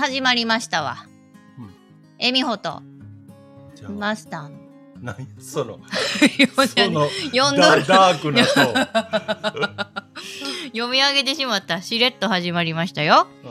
始まりましたわ。うんえみほとマスターの。何？その、読 その、読んどるダダークな と。読み上げてしまった。しれっと始まりましたよ。う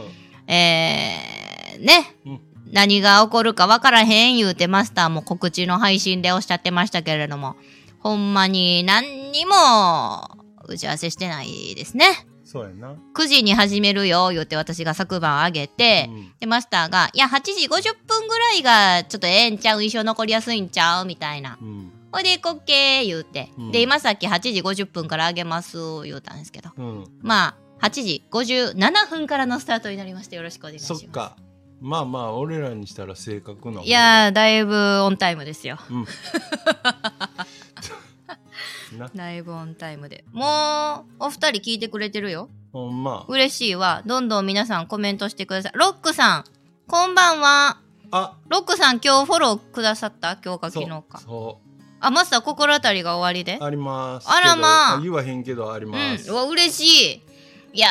んえー、ね。うん何が起こるか分からへん言うてマスターも告知の配信でおっしゃってましたけれども、ほんまに何にも打ち合わせしてないですね。そうやな。9時に始めるよ言って私が昨晩あげて、うんで、マスターが、いや、8時50分ぐらいがちょっとええんちゃう印象残りやすいんちゃうみたいな。うん。ほいで、こっけー言うて、うんで、今さっき8時50分からあげます言うたんですけど、うん。まあ、8時57分からのスタートになりましてよろしくお願いします。そっか。まあまあ、俺らにしたら正確な。いやー、だいぶオンタイムですよ。うん。な、だいぶオンタイムで。もう、お二人聞いてくれてるよ。ほんま。嬉しいわ。どんどん皆さんコメントしてください。ロックさん、こんばんは。あ、ロックさん今日フォローくださった？今日か昨日か。そあ、マスター心当たりが終わりで？う。あります。あらまあ言わへんけどあります。うん。うわ、嬉しい。いや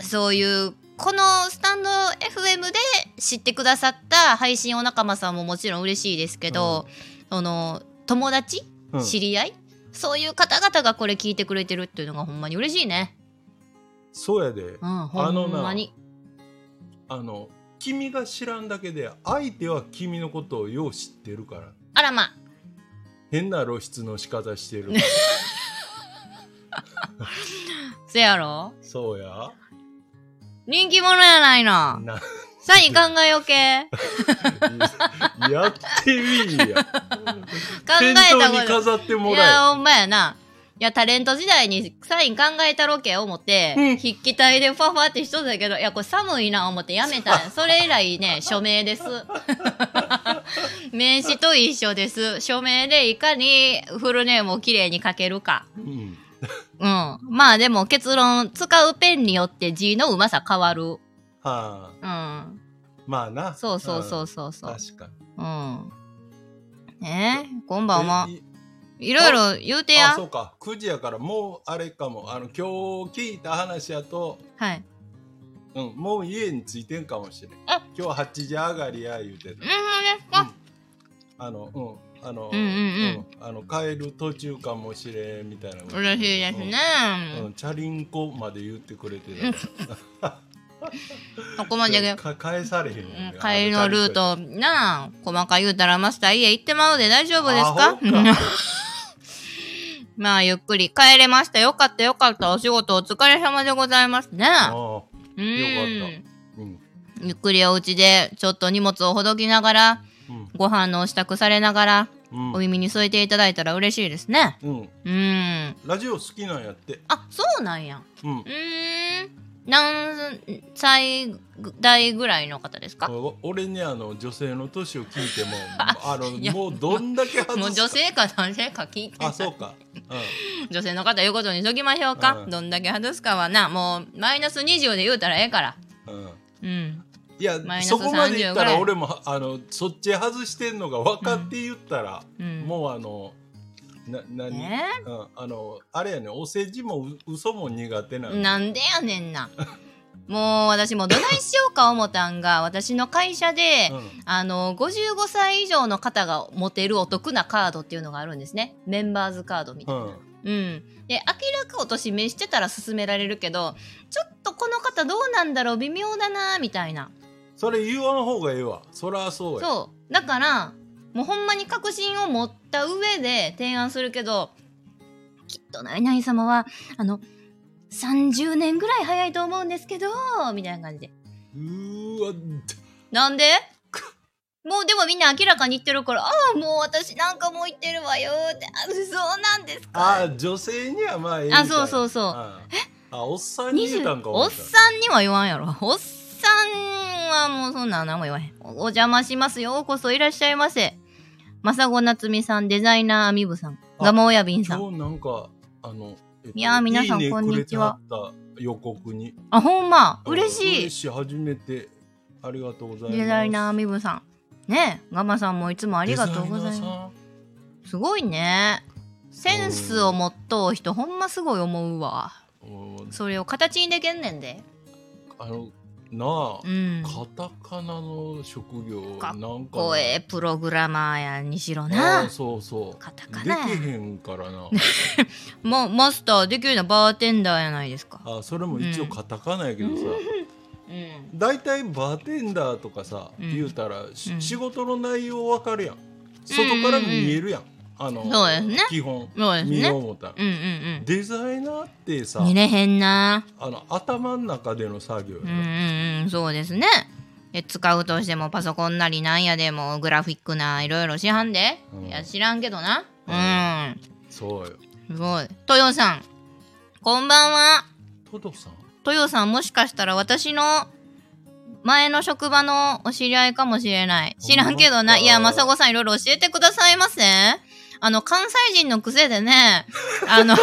ー、そういう、このスタンド FM で知ってくださった配信お仲間さんももちろん嬉しいですけど、その、友達、うん知り合い？そういう方々がこれ聞いてくれてるっていうのがほんまに嬉しいね。そうやで。うん、ほあのな。あの、君が知らんだけで、相手は君のことをよう知ってるから。あらま。変な露出の仕方してる。せやろ？そうや。人気者やないの。な、サイン考えよけ。やってみいや。考えたこと。に飾ってもいや、らほんまやな。いや、タレント時代にサイン考えたろけ思って、うん筆記体でファファってしとったけど、いや、これ寒いな思ってやめたんやそれ以来ね、署名です。名刺と一緒です。署名でいかにフルネームをきれいに書けるか。え。うん。うん。まあでも結論、使うペンによって字のうまさ変わる。はあ。うん。まあな。そうそうそうそうそう。確かに。うん。ねえ、こんばんはえ。いいろいろ言うてやあ、。そうか。9時やから、もうあれかも。あの、今日聞いた話やと、はい。うん、もう家に着いてんかもしれん。あ今日8時上がりや言うてたうん、ですか。あの、うん、あの、うんうんうんあの帰る途中かもしれんみたいな。嬉しいですね。うん。うん、チャリンコまで言ってくれてた。そこまで、か返されへんね、帰りのルートなあ、細かい言うたらマスター家行ってまうで大丈夫ですアか まあ、ゆっくり帰れました。よかったよかった。お仕事お疲れ様でございますね。ああうん。よかうんゆっくりお家でちょっと荷物をほどきながら、うんご飯のお支度されながら、うんお耳に添えていただいたら嬉しいですね。うんうん。ラジオ好きなんやってあ、そうなんや。うんうーん。何歳代ぐらいの方ですか？お俺にあの女性の年を聞いても あのもうどんだけ外すか。もう女性か男性か聞いてあそうか。女性の方言うことにしときましょうか、うん。どんだけ外すかはなもうマイナス20で言うたらええから。うん、うん、うんいやそこまで言った30ぐらい。ら俺もあのそっち外してんのが分かって言ったら、うん。もうあのな何、ね？うん、あのあれやねお世辞もう嘘も苦手ななんでやねんな。もう私もどないしようか思ったんが私の会社で、うん。あの55歳以上の方が持てるお得なカードっていうのがあるんですね。メンバーズカードみたいな、うん。うん。で、明らかお年目してたら勧められるけど、ちょっとこの方どうなんだろう微妙だなみたいな。それ言わん方がええわ。そらそうや。そう。だから、もうほんまに確信を持った上で提案するけど、きっとナイナイ様は、あの、30年ぐらい早いと思うんですけど、みたいな感じで。うーわなんで？もうでもみんな明らかに言ってるから、ああ、もう私なんかもう言ってるわよって、あそうなんですか？あ女性にはまあいなあそうそうそうああおっさんに言うたんかおっさんには言わんやろ。おっさんはもうそんなん何も言わへん。おお邪魔しますよ。ようこそいらっしゃいませ。まさごなつみさん、デザイナーアミブさん、あガモ親瓶さん。今日なんかあの、えっといやー皆さんいいねこんにちはくれてはった予告にあ、ほんま、あ嬉しい。嬉しい初めてありがとうございますデザイナーアミブさん。ねえ、ガマさんもいつもありがとうございます。すごいね。センスを持っとう人、ほんますごい思うわ。それを形にできんねんで。あのなあ、うん。カタカナの職業なんかこええプログラマーやにしろあな。あそうそう。カタカでナや。きへんからな。まマスターできるのはバーテンダーやないですか。あそれも一応カタカナやけどさ、うん。大体バーテンダーとかさ、うん。言うたら、しうん。仕事の内容わかるやん。外から見えるやん、あのそうですね。基本そうですね。見よう思ったら、うんうんデザイナーってさうん見れへんな。あの頭の中での作業やろ、うんうんうん。そうですね。で使うとしてもパソコンなりなんやでもグラフィックないろいろしはんで、うん。いや知らんけどな。ううん。そうよ。すごい豊さん。こんばんは。トドさん？豊さんもしかしたら私の前の職場のお知り合いかもしれない。知らんけどほんまかな。いやまさごさんいろいろ教えてくださいませあの関西人の癖でね あの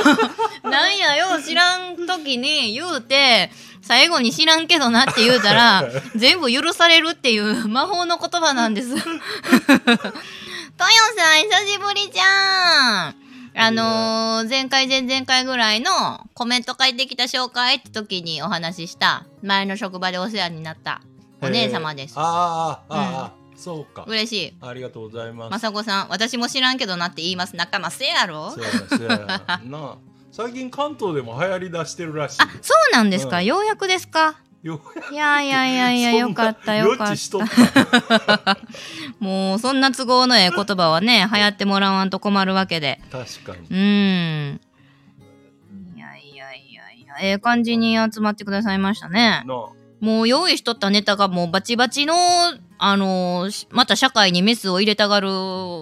なんやよう知らん時に言うて最後に知らんけどなって言うたら 全部許されるっていう魔法の言葉なんです。トヨさん久しぶりじゃん。あのー、前回前々回ぐらいのコメント返ってきた紹介って時にお話しした前の職場でお世話になったお姉様です。あーあー、あーそうか。嬉しい。ありがとうございます。まさこさん、私も知らんけどなって言います。仲間せやろ。そうやなそうやな。なあ最近関東でも流行り出してるらしい。あ、そうなんですか、うん。ようやくですか？よいやいやいやいや、よかったよかった。もう、そんな都合のええ言葉はね、流行ってもらわんと困るわけで。確かに。うーん。いやいやいやいや、ええ感じに集まってくださいましたね。もう用意しとったネタがもうバチバチの、あのまた社会にメスを入れたがる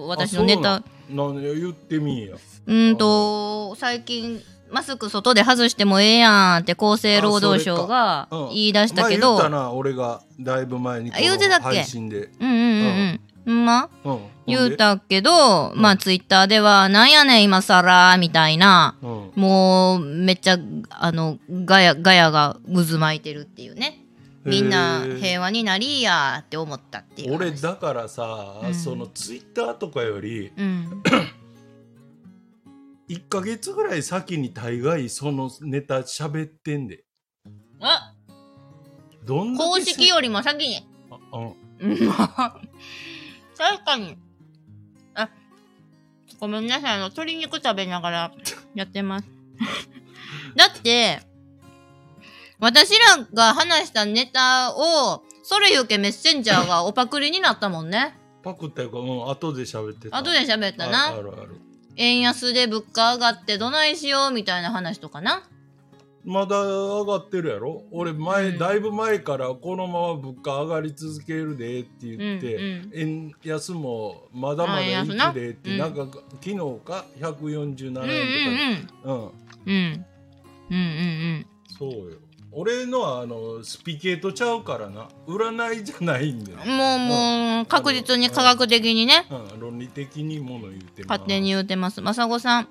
私のネタ。なんで言ってみいや。うーんと、最近、マスク外で外してもええやんって厚生労働省が言い出したけど、前言ったな俺がだいぶ前にこあ言うてたっのけ？配信で。うんうんうんうん。ほんま？うん。言うたけど、まあツイッターでは、なんやねん今更、みたいな、ほん。でもうめっちゃ、あの、ガヤ、ガヤが渦巻いてるっていうね。うんみんな平和になりやって思ったっていう話。俺だからさ、うんそのツイッターとかよりうん。1ヶ月ぐらい先に大概そのネタ喋ってんであどんだけ公式よりも先に。あうんうん 確かに。あ、ごめんなさい。あの、鶏肉食べながらやってます。だって、私らが話したネタを、それゆけメッセンジャーがおパクリになったもんね。パクったよかうん後で喋ってた後で喋ったあなあ。るある円安で物価上がってどないしようみたいな話とかな。まだ上がってるやろ？俺前、うんだいぶ前からこのまま物価上がり続けるでって言って、うんうん円安もまだまだいくでって、うんなんか昨日か？147うんうん円とかうん、うん。うん。うんうんうん。そうよ俺のはあのスピケートちゃうからな占いじゃないんでな、もうもう、確実に科学的にね。うん、論理的にもの言うてます勝手に言うてます。まさごさん。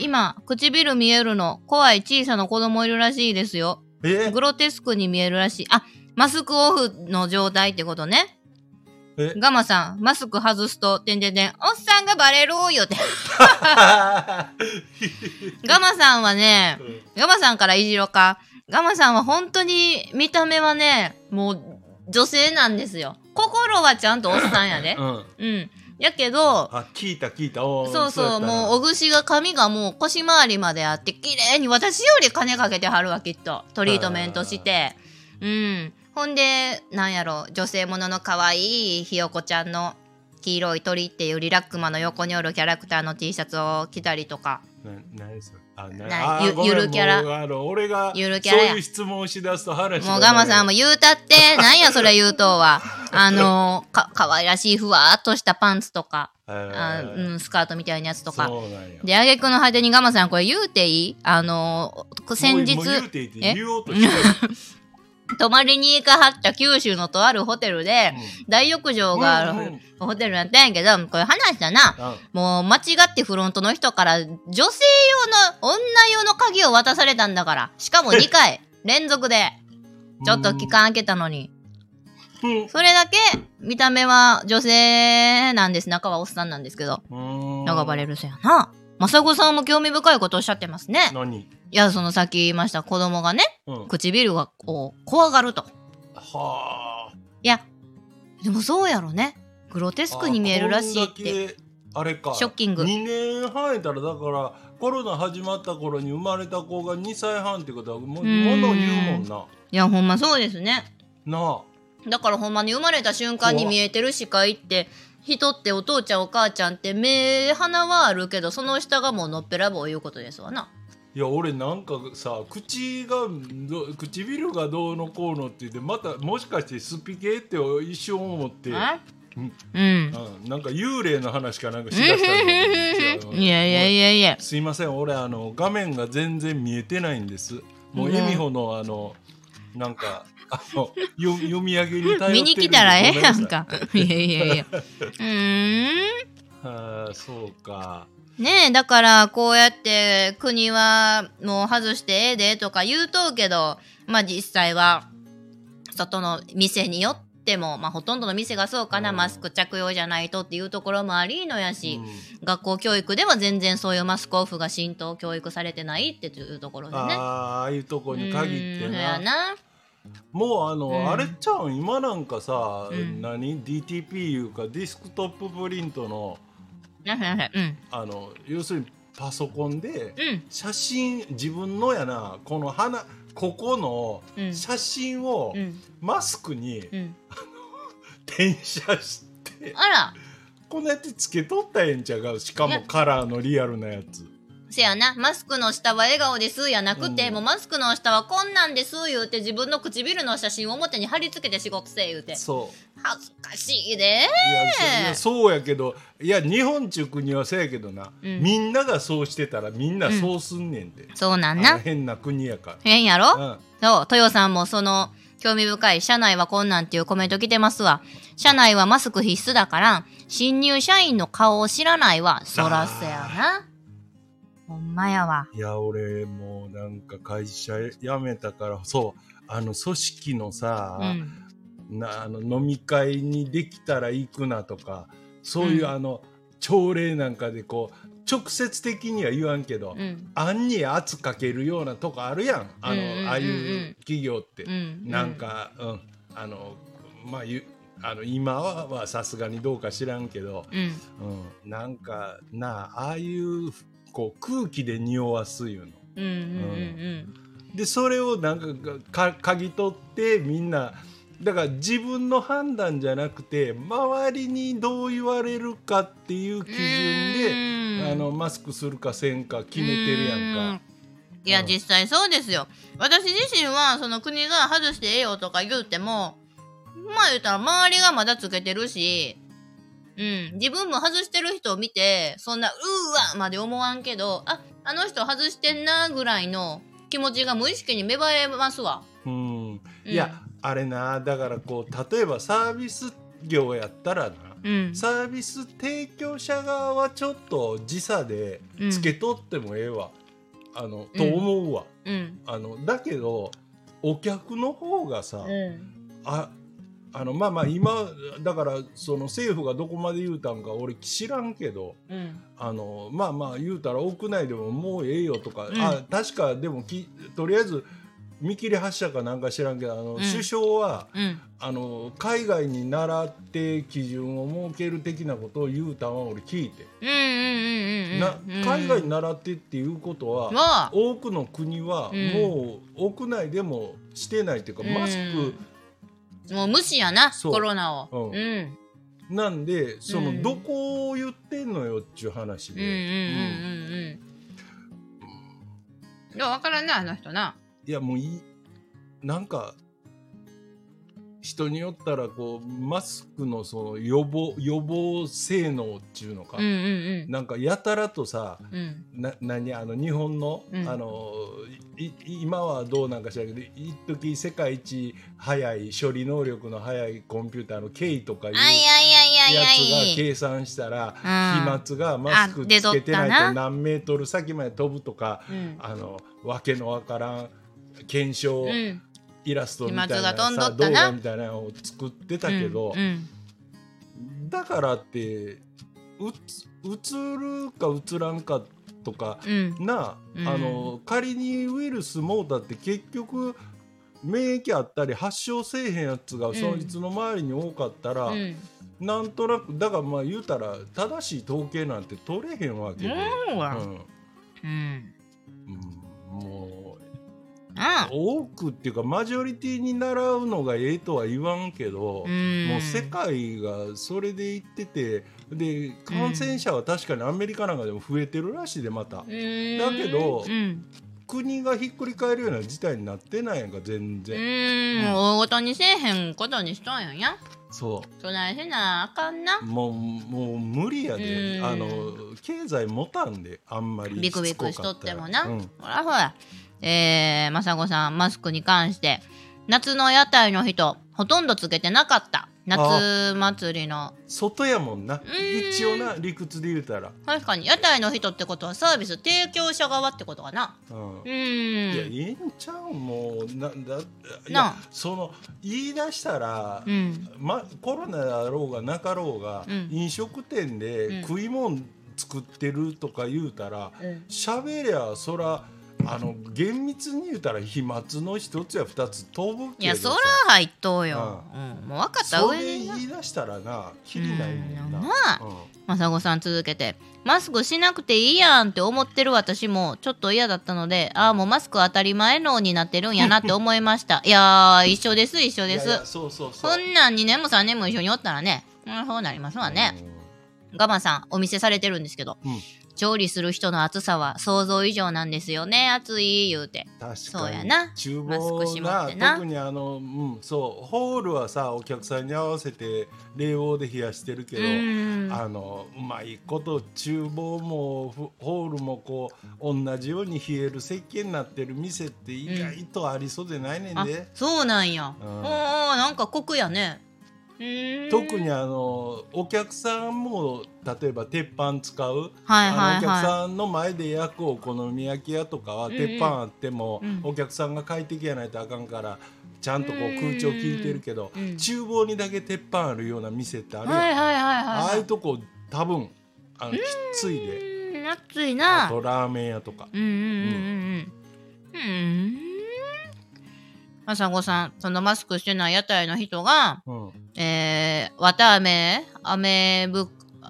今、唇見えるの、怖い小さな子供いるらしいですよ。え？グロテスクに見えるらしい。あ、マスクオフの状態ってことね。え？ガマさん、マスク外すと、てんてんてん、おっさんがバレるよって。ガマさんはね、ガマさんからいじろか。ガマさんは本当に見た目はね、もう女性なんですよ。心はちゃんとおっさんやで う。ん、うん。やけど、あ聞いた聞いたそうそう、もう、お串が髪がもう腰回りまであって、綺麗に私より金かけてはるわ、きっと。トリートメントして。うん。ほんで、なんやろ、女性ものの可愛いひよこちゃんの黄色い鳥っていうリラックマの横におるキャラクターの T シャツを着たりとか。な何それ？ゆるキャラ。俺がゆるキャラや。そういう質問をしだすと話もうガマさんもも言うたって、なんやそれ言うとうは。あの、か、可愛らしいふわっとしたパンツとか、あうん、スカートみたいなやつとか。で、あげくの果てにガマさんこれ言うていい？あの、先日言うていいってえ？言おうとしてる泊まりに行かはった九州のとあるホテルで、大浴場がある、ホテルやったんやけど、これ話したな。あもう間違ってフロントの人から女性用の、女用の鍵を渡されたんだから。しかも2回 連続で。ちょっと期間空けたのに。うんそれだけ見た目は女性なんです。中はおっさんなんですけど。うん長バレるせやな。まさごさんも興味深いことおっしゃってますね。何？いや、そのさっき言いました子供がね、うん。唇がこう、怖がると。はあ。いやでもそうやろね。グロテスクに見えるらしいっあこんだてけあれか。ショッキング。2年半やったらだからコロナ始まった頃に生まれた子が2歳半ってことはもううん。もの言うもんな。いやほんまそうです。ねなだからほんまに生まれた瞬間に見えてる視界って人ってお父ちゃんお母ちゃんって目鼻はあるけどその下がもうのっぺらぼういうことですわな。いや俺なんかさ口がど唇がどうのこうのって言ってまたもしかしてスピ系って一瞬思って、うん、うん。うん。なんか幽霊の話かなんかしだしたのいやいやいやいや。すいません俺あの画面が全然見えてないんですもううん恵美穂のあのなんかあのよ読み上げに頼ってる見に来たらええ？やんか。いやいやいや。うーん。あそうかねえだからこうやって国はもう外してええでとか言うとうけどまあ実際は外の店によってもまあほとんどの店がそうかな、うん。マスク着用じゃないとっていうところもありのやし、うん。学校教育では全然そういうマスクオフが浸透教育されてないっていうところでね。ああいうとこに限ってな。な。もうあの、うん。あれちゃうん？今なんかさ、うん。何？DTP いうかディスクトッププリントのうん。あの要するにパソコンでうん。写真自分のやなこの花ここのうん写真をうん。マスクにうん。転写して、あら。こんなやってつけとったらええんちゃうか？しかもカラーのリアルなやつせやな、マスクの下は笑顔ですやなくて、うんもうマスクの下はこんなんです言うて自分の唇の写真を表に貼り付けて仕事せえ言うて。そう恥ずかしいで。いやそうやけどいや日本中国はそうやけどな、うんみんながそうしてたらみんなそうすんねんて、そうなんな。変な国やか変やろ？ら、うんそう、豊さんもその、興味深い、社内はこんなんっていうコメント来てますわ。社内はマスク必須だから、新入社員の顔を知らないわ。そらそやな。ほんまやわ。いや俺もうなんか会社辞めたからそうあの組織のさ、うん。なあの飲み会にできたら行くなとかそういう、うんあの朝礼なんかでこう直接的には言わんけど、うん。案に圧かけるようなとこあるやんあの、うんうんうんうんああいう企業って、うん。なんか、うん、あのまあゆあの今ははさすがにどうか知らんけど、うん。うん、なんかなあああいうこう空気で匂わすいうの。うん。うん。うん。でそれをなんかか嗅ぎ取ってみんなだから自分の判断じゃなくて周りにどう言われるかっていう基準であのマスクするかせんか決めてるやんか。いや、うん実際そうですよ。私自身は、その国が外してええよとか言うても、まあ言ったら周りがまだつけてるし、うん、自分も外してる人を見て、そんな、うーわまで思わんけど、あ、あの人外してんなぐらいの気持ちが無意識に芽生えますわ。うん、いや、あれなだからこう例えばサービス業やったらなうん。サービス提供者側はちょっと時差でつけとってもええわ、あのと思うわ、うん。あのだけどお客の方がさ、うん。ああのまあまあ今だからその政府がどこまで言うたんか俺知らんけどうん。あのまあまあ言うたら屋内でももうええよとか、うん。あ確かでもきとりあえず見切り発車かなんか知らんけどあの、ん。首相はうん。あの海外に習って基準を設ける的なことを言うたんは俺聞いて、海外に習ってっていうことは、は、多くの国はうん。もう屋内でもしてないっていうか、マスクもう無視やな、そうコロナを。うんうん。なんでその、うんどこを言ってんのよっちゅう話で、うんうんうんうんうん。いや、わからんな、あの人な。いやもういいなんか人によったらこうマスクのその予防予防性能っていうのか、うんうんなんかやたらとさうん。うん。な何あの日本の,、うんあの今はどうなんか知らんけど一時世界一速い処理能力の速いコンピューターの K とかいうやつが計算したら、うん飛沫がマスクつけてないなと何メートル先まで飛ぶとか、うんあのわけのわからん検証うん。イラストみたいなさ動画みたいなのを作ってたけど、うんだからってうつ映るか映らんかとかうん。なあ,、うん。あの仮にウイルスもうたって結局免疫あったり発症せえへんやつがんそいつの周りに多かったら、うん。なんとなくだからまあ言うたら正しい統計なんて取れへんわけで、そうや。うん。うんうん多くっていうかマジョリティに習うのがええとは言わんけど、うん。もう世界がそれでいっててで感染者は確かにアメリカなんかでも増えてるらしいでまた、だけどうん。国がひっくり返るような事態になってないやんか全う然、ーん。大ごとにせえへんことにしとんやん。やそそないせなあかんな。うもうもう無理やで、うん。あの経済持たんであんまりビクビクしとってもな、うん。ほらほらえー、まさごさんマスクに関して夏の屋台の人ほとんどつけてなかった。夏祭りの。外やもんな。一応な理屈で言うたら、確かに屋台の人ってことはサービス提供者側ってことかな。うん。いや、いいんちゃうもうなだいなやあその言い出したら、うん。ま、コロナだろうがなかろうが、うん。飲食店うん。で食い物作ってるとか言うたらうん。喋、りゃそらあの厳密に言うたら飛沫の一つや二つ飛ぶいやそら入っとうよ、うん、もう分かったそ上れ言い出したらなきりないもんな。うんなうん。まさごさん続けてマスクしなくていいやんって思ってる私もちょっと嫌だったのでああもうマスク当たり前のになってるんやなって思いました。いやー一緒です一緒です。そうそうそう。こんなん2年も3年も一緒におったらねうんそうなりますわね、ガマさんお見せされてるんですけど、うん調理する人の暑さは想像以上なんですよね。暑い言うて。確かに。そうやな。厨房なもってな。特にあの、うん、そうホールはさお客さんに合わせて冷房で冷やしてるけうど、ん。あのうまいこと厨房もふホールもこう同じように冷える設計になってる店って意外とありそうでないねんあで、そうなんや、うん。おーなんかコクやね特にあのお客さんも例えば鉄板使う、はいあのお客はいはさんの前で焼くお好み焼き屋とかは鉄板あっても、うんお客さんが快適やないとあかんからちゃんとこう空調効いてるけど、うん厨房にだけ鉄板あるような店ってあるやん、いはいはいはいあはい。あいうとこ多分あのきついで。うん暑いあなとラーメン屋とか。うんうんうんうん。うん。うん。あさごさん。そのマスクしてない屋台の人がうん、えー、綿あめ、飴ぶ、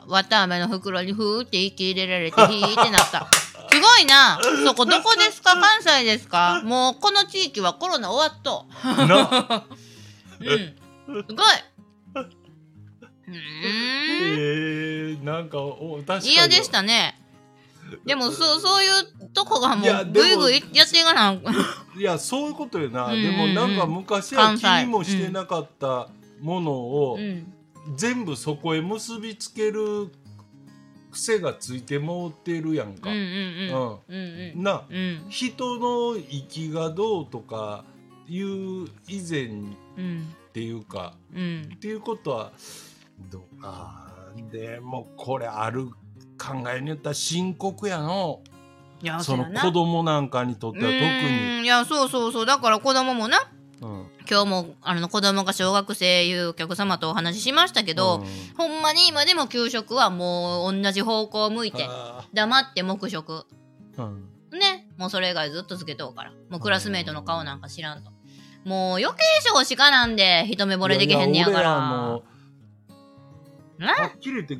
綿あめの袋にふーって息入れられて、ひーってなった。すごいな。そこどこですか？関西ですか？もうこの地域はコロナ終わっと。な、うん。すごい。えー、なんかお確かに嫌でしたね。でもそうそういうとこがもうぐいぐいやっていかな。いやそういうことよな、うんうんうんでもなんか昔は関西気にもしてなかったものを、うん。全部そこへ結びつける癖がついてもうてるやんか。なうん。人の息がどうとかいう以前っうん。ていうかうん。っていうことはどう？かでもこれある考えによったら深刻やのいや、その子供なんかにとっては特うに。いやそうそうそうだから子供もなうん今日もあの子供が小学生いうお客様とお話ししましたけど、うん。ほんまに今でも給食はもう同じ方向を向いてあ黙って黙食。ーうん。ねもうそれ以外ずっとつけとうから。もうクラスメートの顔なんか知らんと。もう余計少子化なんで一目惚れできへんねやから。はっきり言って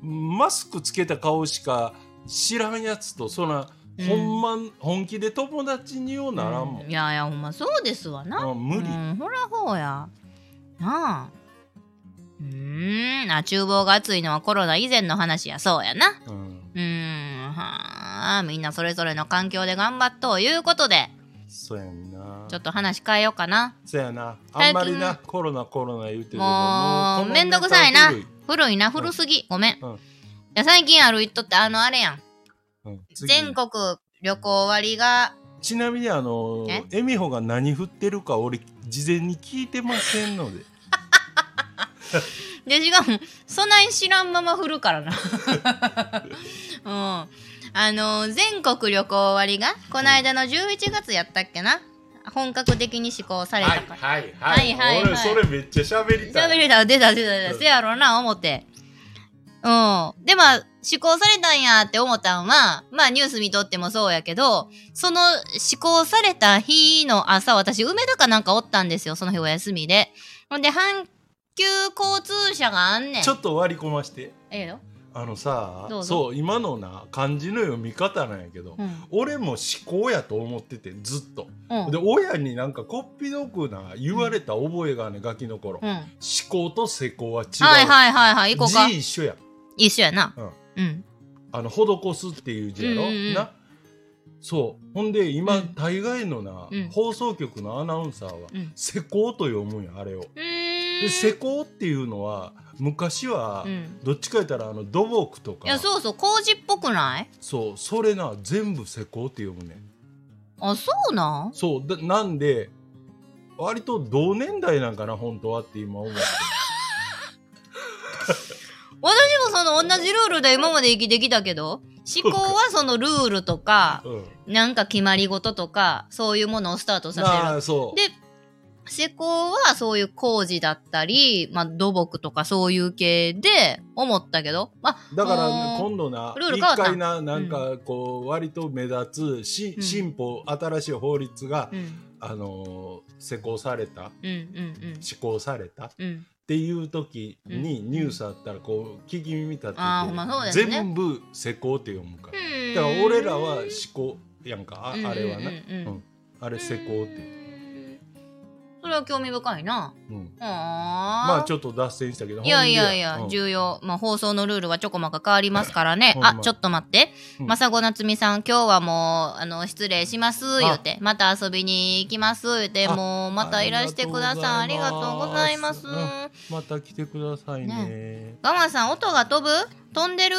マスクつけた顔しか知らんやつとそんな、うん。ほんま本気で友達にようならんもん、うん。いやいやほんまそうですわな。うん無理、うん、ほらほうや。なあ。うーん。あ厨房が暑いのはコロナ以前の話やそうやな。うん。うーん。はあ。みんなそれぞれの環境で頑張っとういうことで。そうやんな。ちょっと話変えようかな。そうやな。あんまりなコロナコロナ言うてるもうめんどくさいな。古いな古すぎ、ごめん。いや最近歩いとってあのあれやんうん。次。全国旅行割がちなみにあのえ？エミホが何振ってるか俺事前に聞いてませんので。でしかもそない知らんまま振るからな。うん。あの全国旅行割がこの間の11月やったっけな？本格的に施行されたから、はいはいはい。はい俺それめっちゃ喋りたい。喋りた出た出た出た。せやろな思って。うん。でまあ施行されたんやって思ったんは、まあニュース見とってもそうやけど、その施行された日の朝、私、梅田かなんかおったんですよ、その日お休みで。ほんで、阪急交通車があんねん。ちょっと割り込ましてええよ。あのさそう今のな漢字の読み方なんやけど、うん。俺も思考やと思っててずっと。うん。で親になんかこっぴどくな言われた覚えがね、ガキの頃、うん。思考と施工は違う、はいはいはいはい、行こうか。字一緒や一緒やな。うんうん。あの施すっていう字やろ、うんうんうん。な？そう。ほんで今、うん。大概のな、うん。放送局のアナウンサーはうん。施工と読むんやあれを。で施工っていうのは昔は、うん。どっちか言ったらあの土木とか。いや、そうそう、工事っぽくない？そう。それな全部施工って読むねん。あ、そうなん？そう。だなんで割と同年代なんかな本当はって今思って 私もその同じルールで今まで生きてきたけど、思考はそのルールとか、うん。なんか決まり事とか、そういうものをスタートさせる。で、施工はそういう工事だったり、まあ土木とかそういう系で思ったけど、まあ、だから、今度な一ルール変わった。回ななんかこう割と目立つし、うん。進歩新しい法律が、うん、あのー施行された。うん、うん、施行された。っうん。うん。ていう時にうん。ニュースあったらこう聞き耳立てて、ね。全部施工って読むから、うん。だから俺らは思考やんか。あ,、うんあれはな、うん。あれ施工って、うんそれは興味深いな。うん、ままあちょっと脱線したけどいやいやいや、重要。まあ、放送のルールはちょこまか変わりますからね。あ、ちょっと待って。うんまさごなつみさん、今日はもう、あの、失礼します、言うて。また遊びに行きます、言うて。あもう、またいらしてください。ありがととうございま。ますすまた来てくださいねガマさん、音が飛ぶ？飛んでる？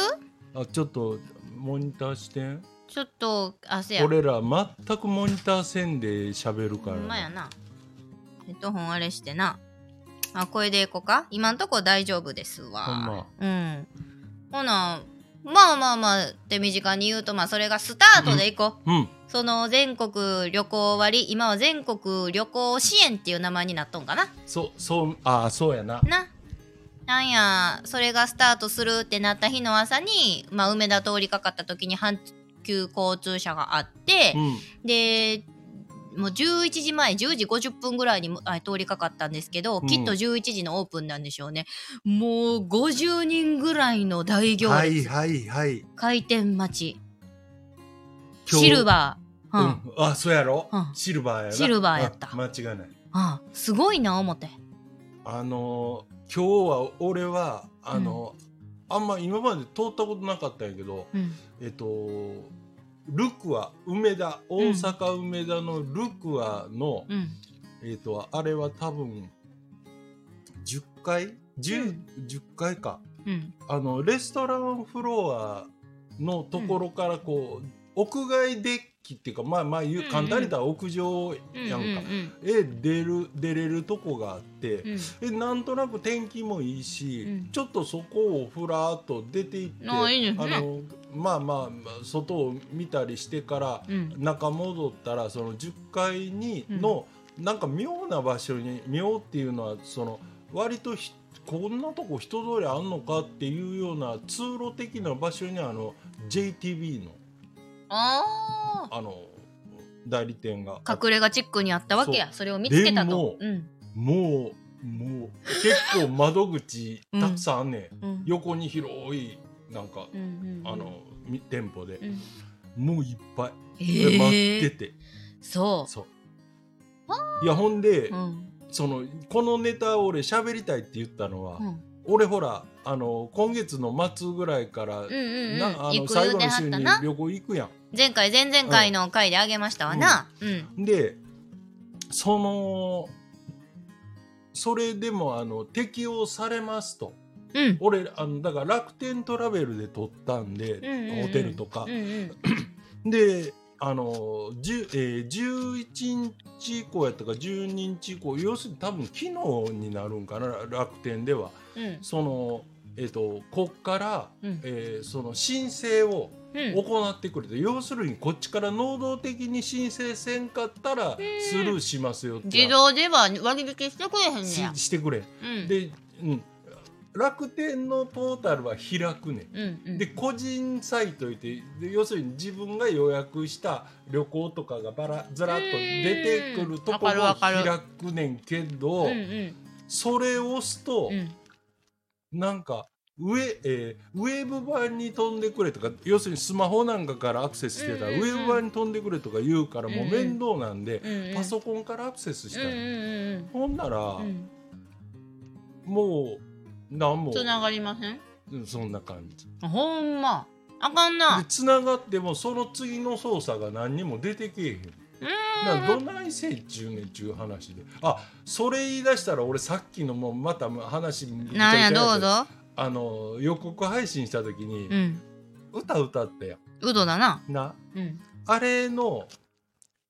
あちょっとモニターしてんちょっと、あ、せや。俺ら全くモニター線で喋るからほんまやな。ヘッドホンあれしてな。あ、これでいこうか今んとこ大丈夫ですわ。ほんまうん。ほな、まあまあまあって身近に言うと、まあそれがスタートでいこう。うんその全国旅行割、今は全国旅行支援っていう名前になっとんかな。そうそうああそうやなな。なんや、それがスタートするってなった日の朝に、まあ梅田通りかかった時に阪急交通車があって、うんで、もう11時前、10時50分ぐらいにあ通りかかったんですけど、うんきっと11時のオープンなんでしょうね。もう50人ぐらいの大行列。はいはいはい開店待ち。シルバー。ううんんあそうやろ？うんシルバーやなシルバーやったうん間違いないあすごいな思って。あのー今日は俺はあのーあんま今まで通ったことなかったんやけどうん。えっとルクア梅田大阪梅田のルクアの、うん。えっとあれは多分10階 10,、うん。10階か。うん。あのレストランフロアのところからこう、屋外デッキっていうかまあまあ言ううんうん簡単に言ったら屋上うん。やんか、うん。え出る出れるとこがあって、うん。えなんとなく天気もいいし、うんちょっとそこをふらっと出ていってあねあのまあまあまあ外を見たりしてからうん。中戻ったらその10階にの、なんか妙な場所に妙っていうのはその割とひこんなとこ人通りあんのかっていうような通路的な場所にあの JTB のああ。あの代理店が隠れ家チックにあったわけや。それを見つけた。とうん。もうもう結構窓口うんたくさんあんねん、うん。横に広いなんか、うんうんうんあのみ店舗でう、ん。もういっぱい、えで待ってえ。てそそういやほんで、う。うん。そのこのネタを俺喋りたいって言ったのは、うん。俺ほらあの今月の末ぐらいから、うんうんうん。なあ最後の週。に旅行行くや前回、前々回の回であげましたわな。うん。ん。でそのそれでもあの適用されますとうん。俺あのだから楽天トラベルで取ったんで、うんうんうんホテルとかうん、うん。であの、10えー、11日以降やったか12日以降要するに多分昨日になるんかな楽天ではうん。そのえっ、とこっから、うん。えーその申請をうん。行ってくれて、要するにこっちから能動的に申請せんかったらスルーしますよって自動では割引してくれへんねや。ししてくれうん。で、うん、楽天のポータルは開くねん。うんうん。で個人サイトいてで要するに自分が予約した旅行とかがばらずらっと出てくるとこうんろを開くねんけど、うんうん。それを押すと、うん。なんかウェ,、えーウェブ版に飛んでくれとか要するにスマホなんかからアクセスしてたら、うんうんうん。ウェブ版に飛んでくれとか言うからもう面倒なんで、うんうん。パソコンからアクセスしたい、うんほんなら、もうなんも。つながりません？うんそんな感じ。ほんま。あかんな。で繋がってもその次の操作が何にも出てけえへん。うん。どないせいっちゅうねんちゅう話で。あそれ言い出したら俺さっきのもうまた話なんやどうぞ。あの予告配信した時にうん。歌歌ったや。うどだな。んな。うん。あれの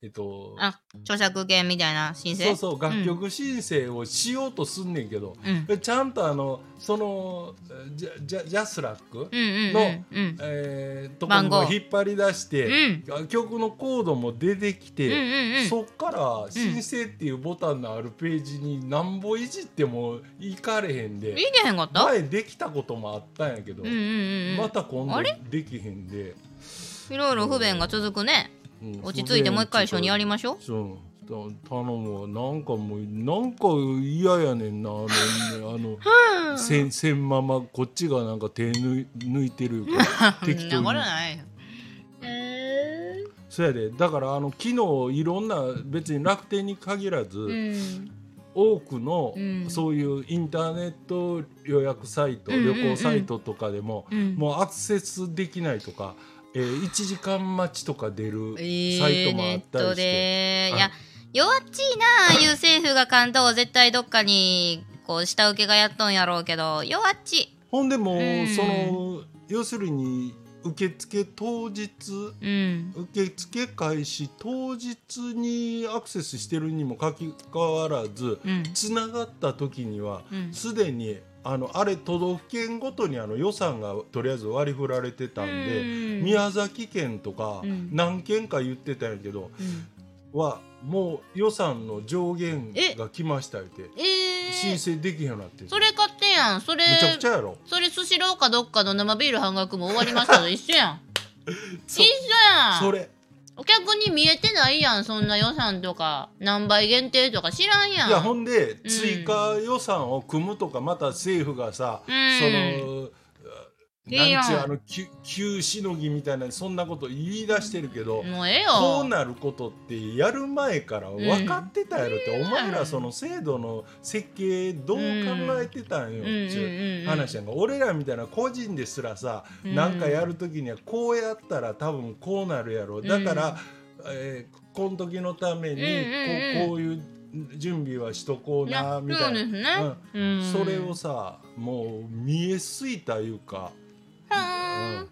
えっとあ著作権みたいな申請？そうそう楽曲申請をしようとすんねんけど、うん。ちゃんとあのそのジャジャスラック、のうんえーとこ番号。にも引っ張り出して、うん。曲のコードも出てきうんて、そっから申請っていうボタンのあるページになんぼいじってもいかれへんでいけへんかった？前できたこともあったんやけど、また今度できへんで、いろいろ不便が続くね。うん落ち着いてもう一回一緒にやりましょう。そう。た頼むわ。なんかもうなんか嫌やねんなあのあの せんせんままこっちがなんか手抜い抜いてるから 適当に。そうやで。だからあの昨日いろんな別に楽天に限らず、うん。多くの、うん。そういうインターネット予約サイト、うんうんうん。旅行サイトとかでも、うん。もうアクセスできないとか、えー、1時間待ちとか出るえーサイトもあったりして、ネットで。あい。や弱っちいなああいう政府が関東を絶対どっかにこう下請けがやっとんやろうけど弱っち。いほんでもう、うん。その要するに受付当日うん。受付開始当日にアクセスしてるにもかかわらずうん。つながった時にはうん。すでにあのあれ都道府県ごとにあの予算がとりあえず割り振られてたんで、うん。宮崎県とかうん。何県か言ってたんやけど、うん。はもう予算の上限が来ましたってえ申ー、請できへんようになってるそれ買ってやん。それむちゃくちゃやろ。それスシローかどっかの生ビール半額も終わりましたと一緒やん。一そ緒やん。それお客に見えてないやんそんな予算とか何倍限定とか知らんやん。いやほんでうん追加予算を組むとかまた政府がさ、うん。そのなんちゅうあの急急しのぎみたいなそんなこと言い出してるけど、もうええよ。こうなることってやる前から分かってたやろって、うんお前らその制度の設計どう考えてたんようん。っていう話やんか。俺らみたいな個人ですらさ、うん。なんかやる時にはこうやったら多分こうなるやろ。だから、えーこの時のためにここういう準備はしとこうなみたいな。それをさもう見えすぎたいうか、は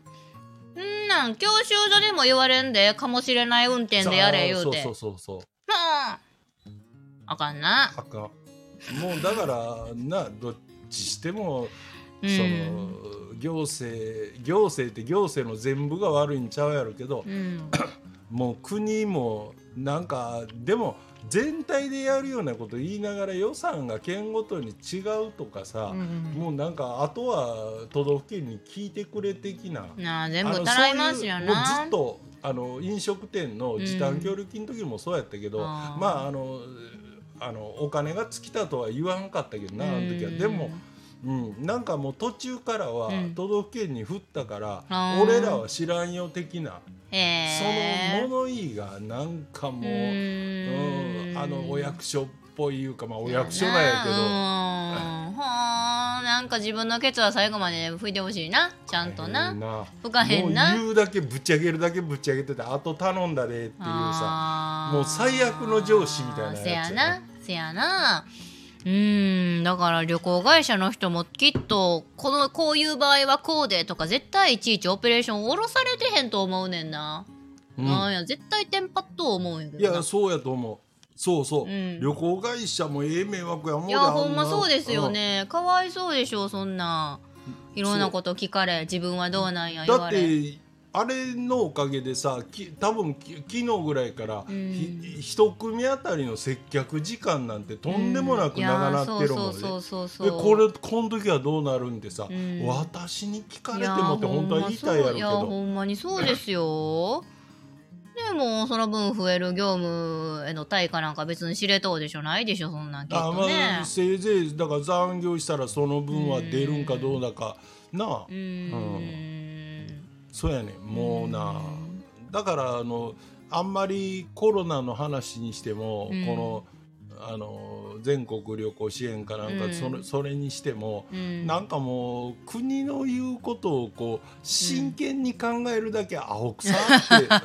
ーん。ん。なん。教習所でも言われんでかもしれない運転でやれ言うて。そうそうそうそう。はああかんな。あかん。もうだからなどっちしても、うん。その行政行政って行政の全部が悪いんちゃうやろけど、うん。もう国もなんかでも全体でやるようなこと言いながら予算が県ごとに違うとかさ、うんもうなんかあとは都道府県に聞いてくれ的な。なあ全部いますよな。ずっとあの飲食店の時短協力金の時もそうやったけど、あーまああのあのお金が尽きたとは言わんかったけどなあの時は。でも、うん、なんかもう途中からはうん。都道府県に振ったから、あー。俺らは知らんよ的な、へその物言いがなんかもう、ううん。んあのお役所っぽいいうかまあお役所なんやけど。うんほーなんか自分のケツは最後まで拭いてほしいな。ちゃんとな。拭かへんな。もう言うだけぶち上げるだけぶち上げててあと頼んだでっていうさ。もう最悪の上司みたいなやつせやな。せやなうんだから旅行会社の人もきっとこのこういう場合はこうでとか絶対いちいちオペレーション下ろされてへんと思うねんな、うん。なんや絶対テンパっと思うんやけどな。いやそうやと思う。そうそう、うん。旅行会社もええ迷惑やもんいやほんまそうですよね。かわいそうでしょそんな。いろんなこと聞かれ自分はどうなんや言だっわれてあれのおかげでさき多分き昨日ぐらいから、うん。ひ一組あたりの接客時間なんてとんでもなく長なってるもんで、いやそうそうそうそうでこれこの時はどうなるんでさ、うん。私に聞かれてもって本当は言いたいやろうけいやどほんまにそうですよ。でもその分増える業務への対価なんか別に知れとうでしょ。ないでしょそんなんきっあまとね。あ、せいぜいだから残業したらその分は出るんかどうだか。なあ。うーんそうやねんもうな。だからあのあんまりコロナの話にしても、うん。このあの全国旅行支援かなんか、うん。それそれにしても、うん。なんかもう国の言うことをこう真剣に考えるだけ青臭って、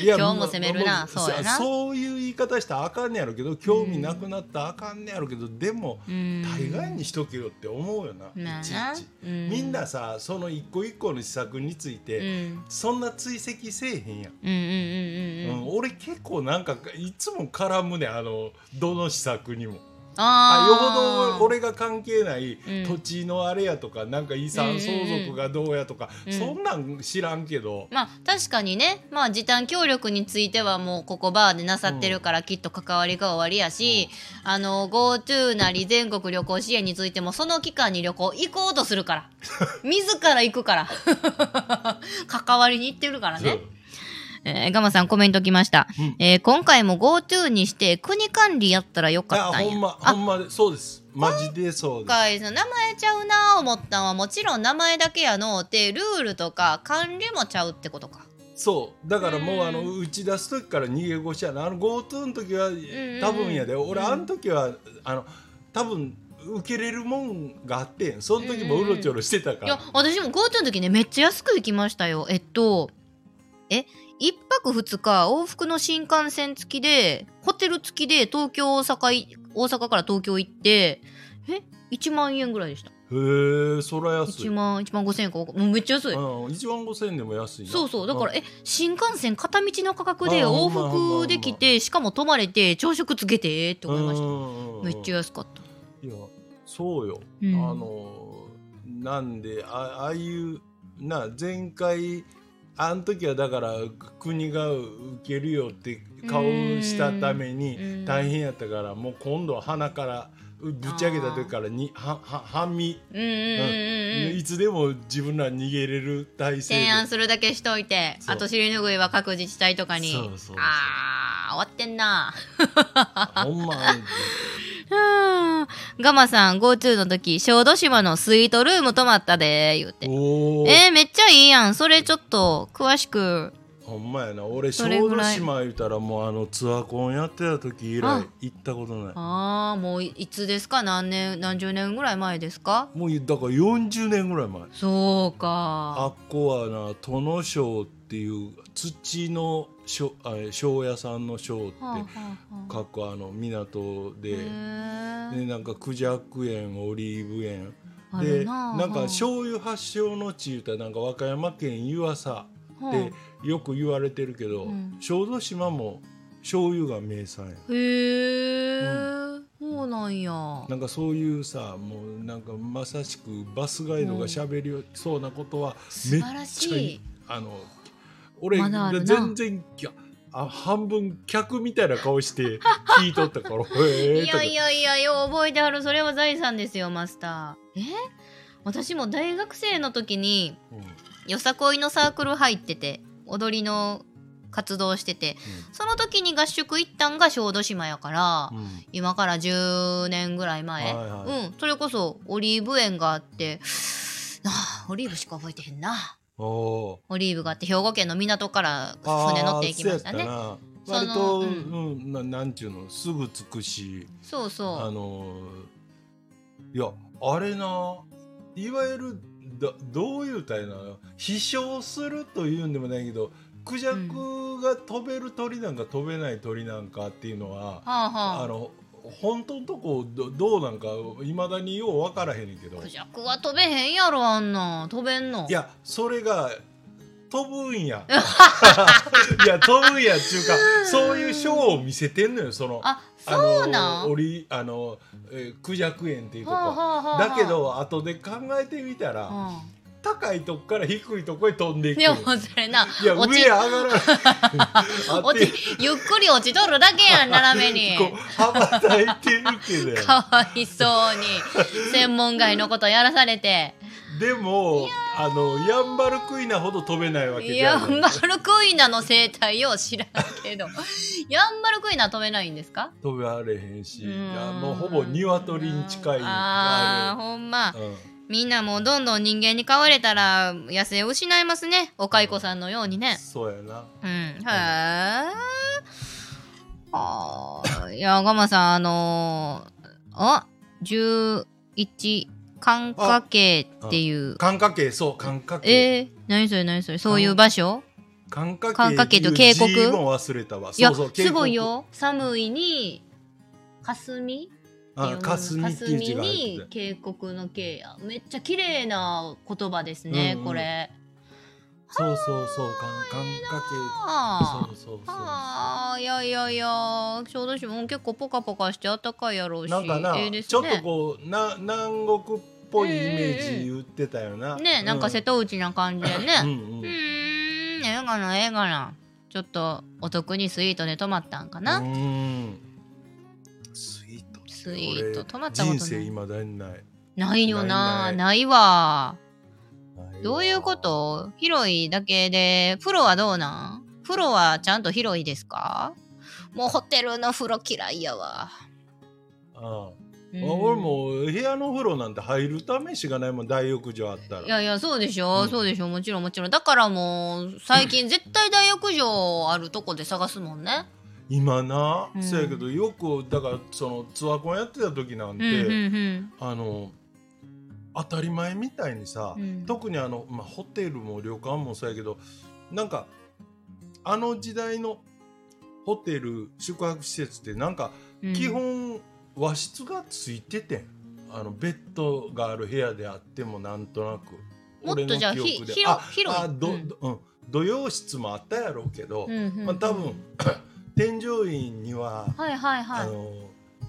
うん。いや今日も責めるなもそうやな。そういう言い方したらあかんねやろうけど興味なくなったらあかんねやろうけど、でもうん。大概にしとけよって思うよな、まあいちいなち。うん。みんなさその一個一個の施策について、うん。そんな追跡せえへんやん、うんうんうんうんうん。俺結構なんかいつも絡むねんあのどの施策にも。ああよーほど俺が関係ないうん。土地のあれやとか、なんか遺産相続がどうやとか、うんそんなん知らんけど、まあ確かにね。まあ時短協力についてはもうここバーでなさってるからきっと関わりが終わりやし、あの GoTo なり全国旅行支援についてもその期間に旅行行こうとするから自ら行くから関わりに行ってるからね。えーガマさんコメント来ました、うん。えー今回も GoTo にして国管理やったらよあかったんや。ほんまあほんまでそうです。マジでそうです。今回その名前ちゃうな思ったんはもちろん名前だけやのってルールとか管理もちゃうってことか。そう。だからもううん。あの打ち出す時から逃げ腰やな。あの GoTo の時はん。多分やで。俺うん。あの時はあの多分受けれるもんがあってん。その時もうろちょろしてたかいやら、私も GoTo の時ねめっちゃ安く行きましたよ。えっとえ一泊二日往復の新幹線付きでホテル付きで東京大阪い大阪から東京行ってえ？1万円ぐらいでした。へえそら安い。1万1万5千円かもうめっちゃ安い、うん、1万5000円でも安いな。そうそう。だからんえ？新幹線片道の価格で往復できてしかも泊まれて朝食つけてって思いました。うん。めっちゃ安かった。いやそうよ、うん。あのなんであああいうな前回あの時はだから国が受けるよって顔したためうんに大変やったからもう今度は鼻からぶち上げた時からにはは半身、うんいつでも自分ら逃げれる体制で。提案するだけしといてあと尻拭いは各自治体とかに。そうそうそう。あー終わってんな。ほんま うん。ガマさん GoTo の時小豆島のスイートルーム泊まったで言うて。えー、めっちゃいいやん。それちょっと詳しく。ほんまやな。俺小豆島言うたらもうあのツアーコンやってた時以あ。来行ったことない。ああもういいつですか？何年何十年ぐらい前ですか？もうだから40年ぐらい前。そうか。あっこはな殿庄っていう土の庄屋さんの庄ってはあはあの港あで、でなんかクジャク園オリーブ園あでるななんかはあ醤油発祥の地言うたらなんか和歌山県湯浅はあ。でよく言われてるけど、うん。小豆島も醤油が名産や。へえ、そうなんや。なんかそういうさもうなんかまさしくバスガイドが喋りそうなことはめっ素晴らちゃいいしい。あの俺まだあるな。全然あ半分客みたいな顔して 聞いとったからいやいやいやよう覚えてはる。それは財産ですよマスター。え？私も大学生の時によさこいのサークル入ってて踊りの活動しててその時に合宿行ったんが小豆島やから、うん。うん今から10年ぐらい前、はいはい。うん。それこそオリーブ園があってあーオリーブしか覚えてへんなオリーブがあって兵庫県の港から船乗って行きましたね。割と、のううんななんちゅうのすぐ着くし。そうそう。あのいやあれないわゆるだどういうたいな飛翔するというんでもないけどクジャクが飛べる鳥なんか飛べない鳥なんかっていうのは、はあはあ。あの本当のとこどどうなんかいまだによう分からへんねんけど。クジャクは飛べへんやろあんな。ん飛べんの。いやそれが飛ぶんや。いや飛ぶんやっちゅうかそういうショーを見せてんのよそのああそうなん？のオリあの、えークジャク園っていうとこ、はあはあはあだけど後で考えてみたら、は高いとこから低いとこへ飛んでいく。でもそれないや落ち上上がらない。あ 落ちゆっくり落ちとるだけやん斜めに。こう羽ばたいてるけどや。かわいそうに。専門外のことやらされて。でもあのヤンバルクイナほど飛べないわけじゃない。ヤンバルクイナの生態を知らんけど。ヤンバルクイナは飛べないんですか？飛べられへんし。もうほぼ鶏に近いあーあほんま。る、うんみんなもうどんどん人間に飼われたら野生を失いますね。お蚕さんのようにね。そうやな。うん。へえあー。いやガマさんあのー、あ11寒華渓っていう。寒華渓そう寒華渓えー、何それ何それ。そういう場所？寒華寒華渓と渓っていう渓谷？字も忘れたわ。いやすごいよ。寒いに霞？いう字が入にって渓谷の渓やめっちゃ綺麗な言葉ですね、うんうん。これ。たそうそうそう。寒寒華あ渓そうそうそうああいやいやいや。小豆島も結構ポカポカしてたかいやろうし。なんかな、ええですちょっとねこうな南国っぽいイメージ言ってたよな、ねなんか瀬戸内な感じでね。うん。ううん。ーんええかなええかな。ちょっとお得にスイートで泊まったんかな、うん。スイートスイート。泊まったことない人生今だにない。ないよな。ないない。わ。どういうこと？広いだけで。風呂はどうなん？風呂はちゃんと広いですか？もうホテルの風呂嫌いやわ、ああ。うん。俺も部屋の風呂なんて入るためしがないもん大浴場あったら。いやいやそうでしょ、うん。そうでしょ。もちろんもちろん。だからもう最近絶対大浴場あるとこで探すもんね今な、うん。そうやけどよくだからそのツアーコンやってた時なんうんて、うん。あの当たり前みたいにさ、うん。特にあの、まあ、ホテルも旅館もそうやけどなんかあの時代のホテル宿泊施設ってなんかうん。基本和室がついててん。あのベッドがある部屋であってもなんとなく。もっとじゃあ俺の記憶で。ひあ広広い。あど、うんどうん。土曜室もあったやろうけど、うんうんうん。まあ、多分添乗員には、はいはいはい。あの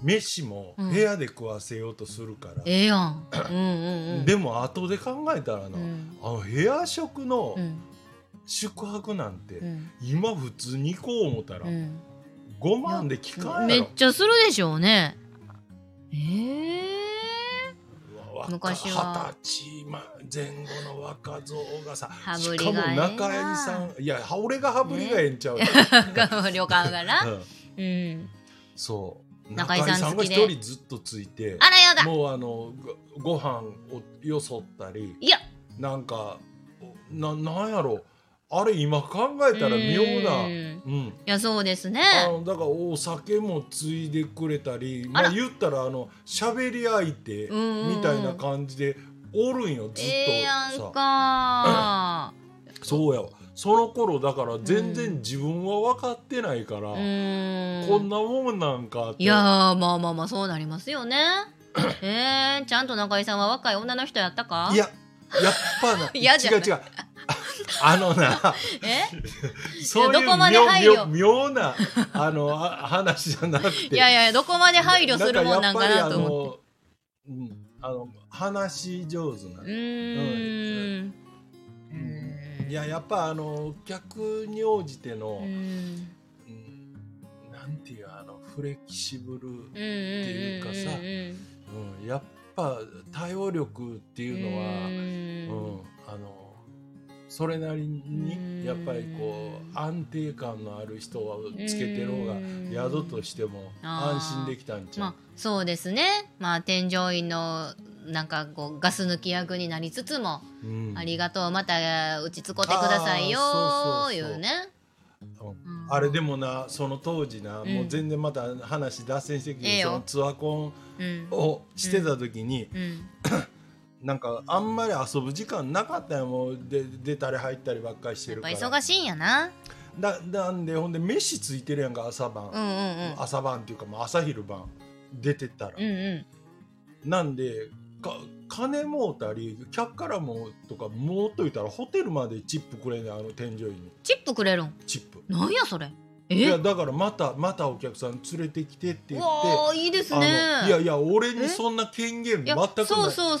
飯もうん。部屋で食わせようとするから、ええやん。うんうんうん。でも後で考えたらな、うん。あの部屋食のうん。宿泊なんて、うん。今普通に行こう思ったら、うん。5万で聞かんめっやろちゃするでしょうね。ええ。うわ若昔は。二十歳ま前後の若造がさ羽しかも中井さんいやは俺が羽振りがええんちゃう、旅館がな。うん。うん。そう。中井さんが一人ずっとついてあらやだ。もうあのごご飯をよそったりいや。なんかななんやろあれ今考えたら妙な。うん。うん。いやそうですね。あのだからお酒もついでくれたりまあ言ったらあの喋り相手みたいな感じでおるんよずっと。ええやんさ、か そうやわ。その頃だから全然自分は分かってないから、うん。こんなもんなんかいやーまあまあまあそうなりますよね。えー、ちゃんと中井さんは若い女の人やったか？いややっぱ ない。違う違うあのなえ？そういう妙妙なあのあ話じゃなくて。いやいやどこまで配慮するもんなんかなと思って。うんあの話し上手なうーん。いややっぱあの客に応じての、うん。うんなんていうあのフレキシブル、うんうんうんていうかさうん、やっぱ対応力っていうのは、ううんんあのそれなりうん。にやっぱりこう安定感のある人をつけてる方がうん。宿としても安心できたんちゃう？まあそうですね。まあ添乗員のなんかこうガス抜き役になりつつも、うん。ありがとうまたうち使ってくださいよあーいうね、あれでもなその当時な、ん。もう全然また話脱線してきて、ええよ。そのツアコうん。ンをしてた時に、うん なんかあんまり遊ぶ時間なかったよ。もうで出たり入ったりばっかりしてるから。忙しいんやな。だなんでほんで飯ついてるやんか朝晩、うんうんうん。朝晩っていうかもう朝昼晩出てったら、うんうん。なんでか金もうたり客からもとかもうといたらホテルまでチップくれんねんあの添乗員に。チップくれるん？チップ。なんやそれ？いやえだからまたまたお客さん連れてきてって言っていいですあねのいやいや俺にえそんな権限全く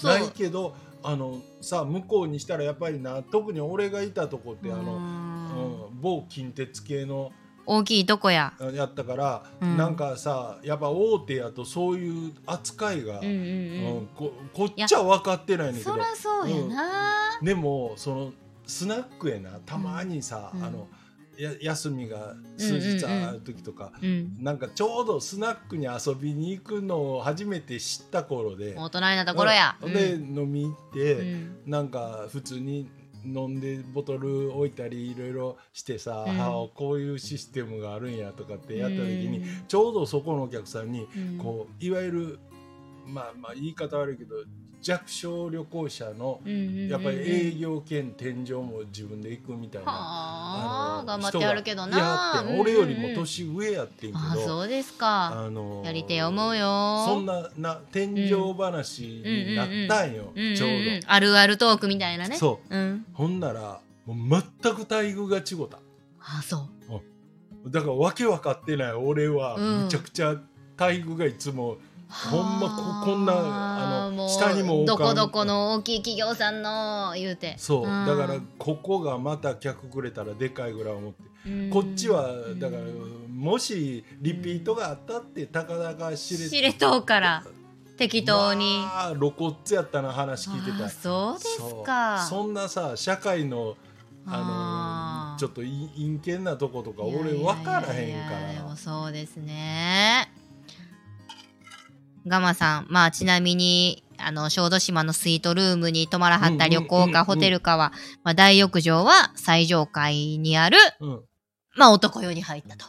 ない。けどあのさ向こうにしたらやっぱりな特に俺がいたとこってあの、うん。の某近鉄系の大きいとこや。あやったから、うん。なんかさやっぱ大手やとそういう扱いが、うんうんうん。うんここっちは分かってないねんだけどそらそうやな。でもそのスナックへなたまにさ、うん。あのや休みが数日ある時とか、うん。なんかちょうどスナックに遊びに行くのを初めて知った頃で。大人になった頃や。うんで飲み行って、うんなんか普通に飲んでボトル置いたりいろいろしてさ、うんあこういうシステムがあるんやとかってやった時に、うんちょうどそこのお客さんに、うんこういわゆるまあまあ言い方悪いけど弱小旅行者のやっぱり営業兼天井も自分で行くみたいな。はあの頑張ってやるけどな俺よりも年上やってんけど、あそうですか。あのやりてえ思うよ。そんなな天井話になったんよ、ちょうど、んあるあるトークみたいなね。。そううん。ほんならもう全く待遇が違ったあそう。だからわけ分かってない俺はうんむちゃくちゃ待遇がいつも、ほんまここんなあの下にもどこどこの大きい企業さんの言うて。そう、ん。だからここがまた客くれたらでかいぐらい思って、うん。こっちはだからうんもしリピートがあったってたかだか知れ知れとうから適当に、まあ露骨やったな話聞いてたあそうですか。そんなさ社会のあのちょっとい陰険なとことか俺分からへんいやいやでかもそうですねガマさんまあちなみにあの小豆島のスイートルームに泊まらはった旅行かホテルかは、まあ、大浴場は最上階にある、ら、うんまあ、男湯に入ったと。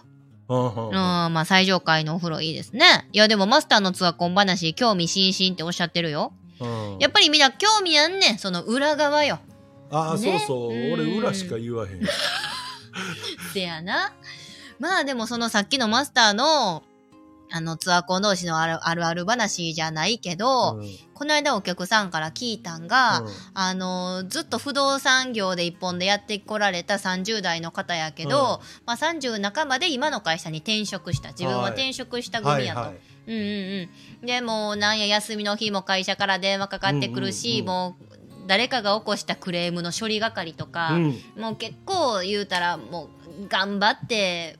うんまあ最上階のお風呂いいですね。いやでもマスターのツアー今話興味津々っておっしゃってるよ。うんやっぱりみんな興味あんねん。その裏側よ。ああ、ねそうそううん俺裏しか言わへん せやな。まあでもそのさっきのマスターのあのツアーコン同士のあるあるある話じゃないけど、うん。この間お客さんから聞いたんが、うん。あのずっと不動産業で一本でやってこられた30代の方やけど、まあ、30半ばで今の会社に転職した自分ははい。転職した組やと。はいはい。うんうんうん、でもうなんや休みの日も会社から電話かかってくるし、うんうんうん。もう誰かが起こしたクレームの処理係とか、うん。もう結構言うたらもう頑張って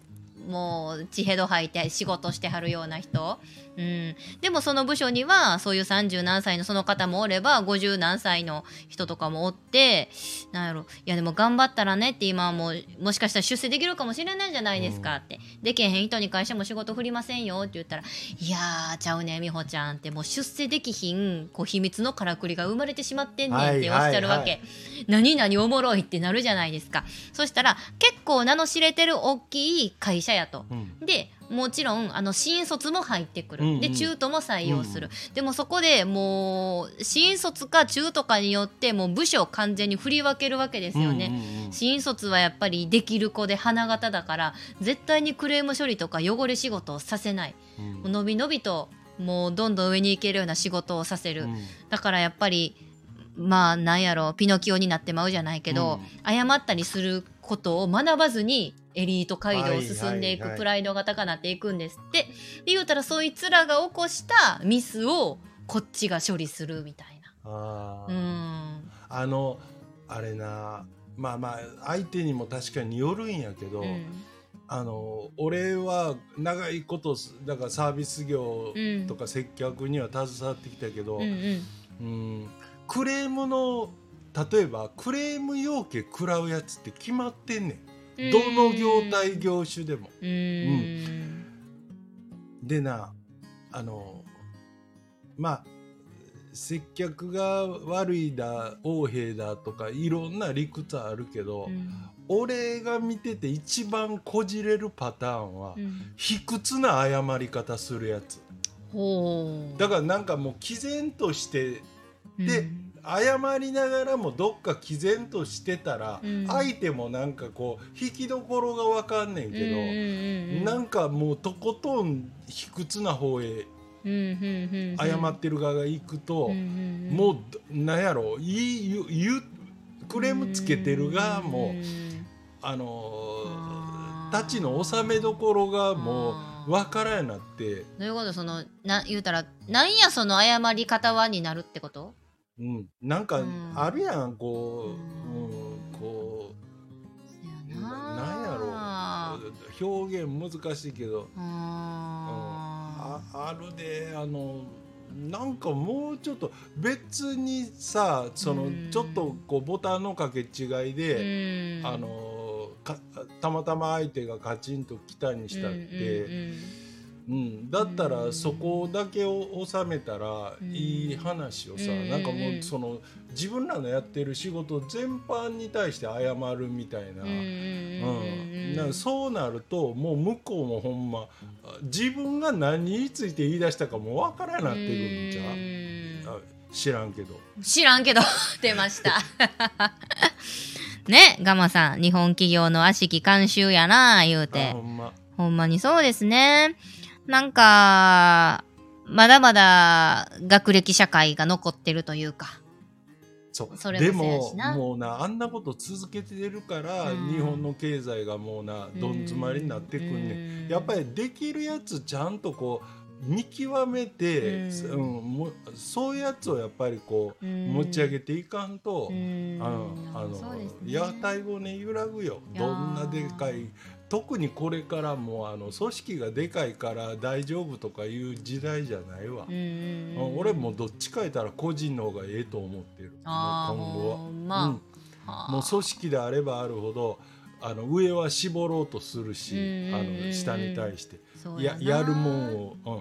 もう血ヘド吐いて仕事してはるような人、うん、でもその部署にはそういう30何歳のその方もおれば50何歳の人とかもおってなんやろ。いやでも頑張ったらねって今はもうもしかしたら出世できるかもしれないじゃないですかって、でけへん人に会社も仕事振りませんよって言ったらいやーちゃうね美穂ちゃんってもう出世できひんこう秘密のからくりが生まれてしまってんねんっておっしゃるわけ、はいはいはい何々おもろいってなるじゃないですか。そしたら結構名の知れてる大きい会社やと。うん。でもちろんあの新卒も入ってくる、うんうん。で中途も採用する、でもそこでもう新卒か中途かによってもう部署を完全に振り分けるわけですよね、うんうんうん。新卒はやっぱりできる子で花形だから絶対にクレーム処理とか汚れ仕事をさせない、うん。びのびともうどんどん上に行けるような仕事をさせる、うん。だからやっぱりまあなんやろピノキオになってまうじゃないけど、謝ったりすることを学ばずにエリート街道を進んでいくプライドが高くなっていくんですって、で言うたらそいつらが起こしたミスをこっちが処理するみたいな。うあー。ん。あのあれなまあまあ相手にも確かによるんやけど、うん。あの俺は長いことだからサービス業うんとか接客には携わってきたけど、うんうん。うんクレームの例えばクレーム要件食らうやつって決まってんねん。どの業態業種でも。うん。でなあのまあ接客が悪いだ横柄だとかいろんな理屈あるけど、うん。俺が見てて一番こじれるパターンは、うん。卑屈な謝り方するやつ。だからなんかもう毅然としてでうん謝りながらもどっか毅然としてたら、うん。相手もなんかこう引きどころがわかんねんけど、うんうんうんなんかもうとことん卑屈な方へ謝ってる側が行くと、うんうんうん。もうどなんやろ言い言う言うクレームつけてる側も、うんあのあー。ー立ちの収めどころがもうわからんなって。どういうこと？そのな言うたらなんやその謝り方はになるってこと？うん、なんかうん。あるやんこう、ううんんこうななんやなろ。表現難しいけど。あああるであのなんかもうちょっと別にさそのうん。ちょっとこうボタンの掛け違いーで、うん。あのかたまたま相手がカチンと来たにしたって、うん。だったうんらそこだけを収めたらうん。いい話をさ、うん。なんかもうその自分らのやってる仕事全般に対して謝るみたいな。うんなそうなるともう向こうもほんま自分が何について言い出したかもわからなってくるんちゃう？あ知らんけど。知らんけど。出ました。ねガマさん日本企業の悪しき慣習やな言うあてほんま。ほんまにそうですねなんかまだまだ学歴社会が残ってるというか。そう。それでももうなあんなこと続けてるから、うん。日本の経済がもうなどん詰まりになってくんねん、うん。やっぱりできるやつちゃんとこう見極めて、ううんんもそういうやつをやっぱりこう、うん。持ち上げていかんと、うん。あのあのね。屋台骨揺らぐよ。どんなでかい特にこれからもうあの組織がでかいから大丈夫とかいう時代じゃないわ、うんうんうん。俺もうどっちか言ったら個人の方がええと思ってる。今後は。ま。うん。はあ。もう組織であればあるほどあの上は絞ろうとするし、うんあの下に対して。ややるもんを、うん、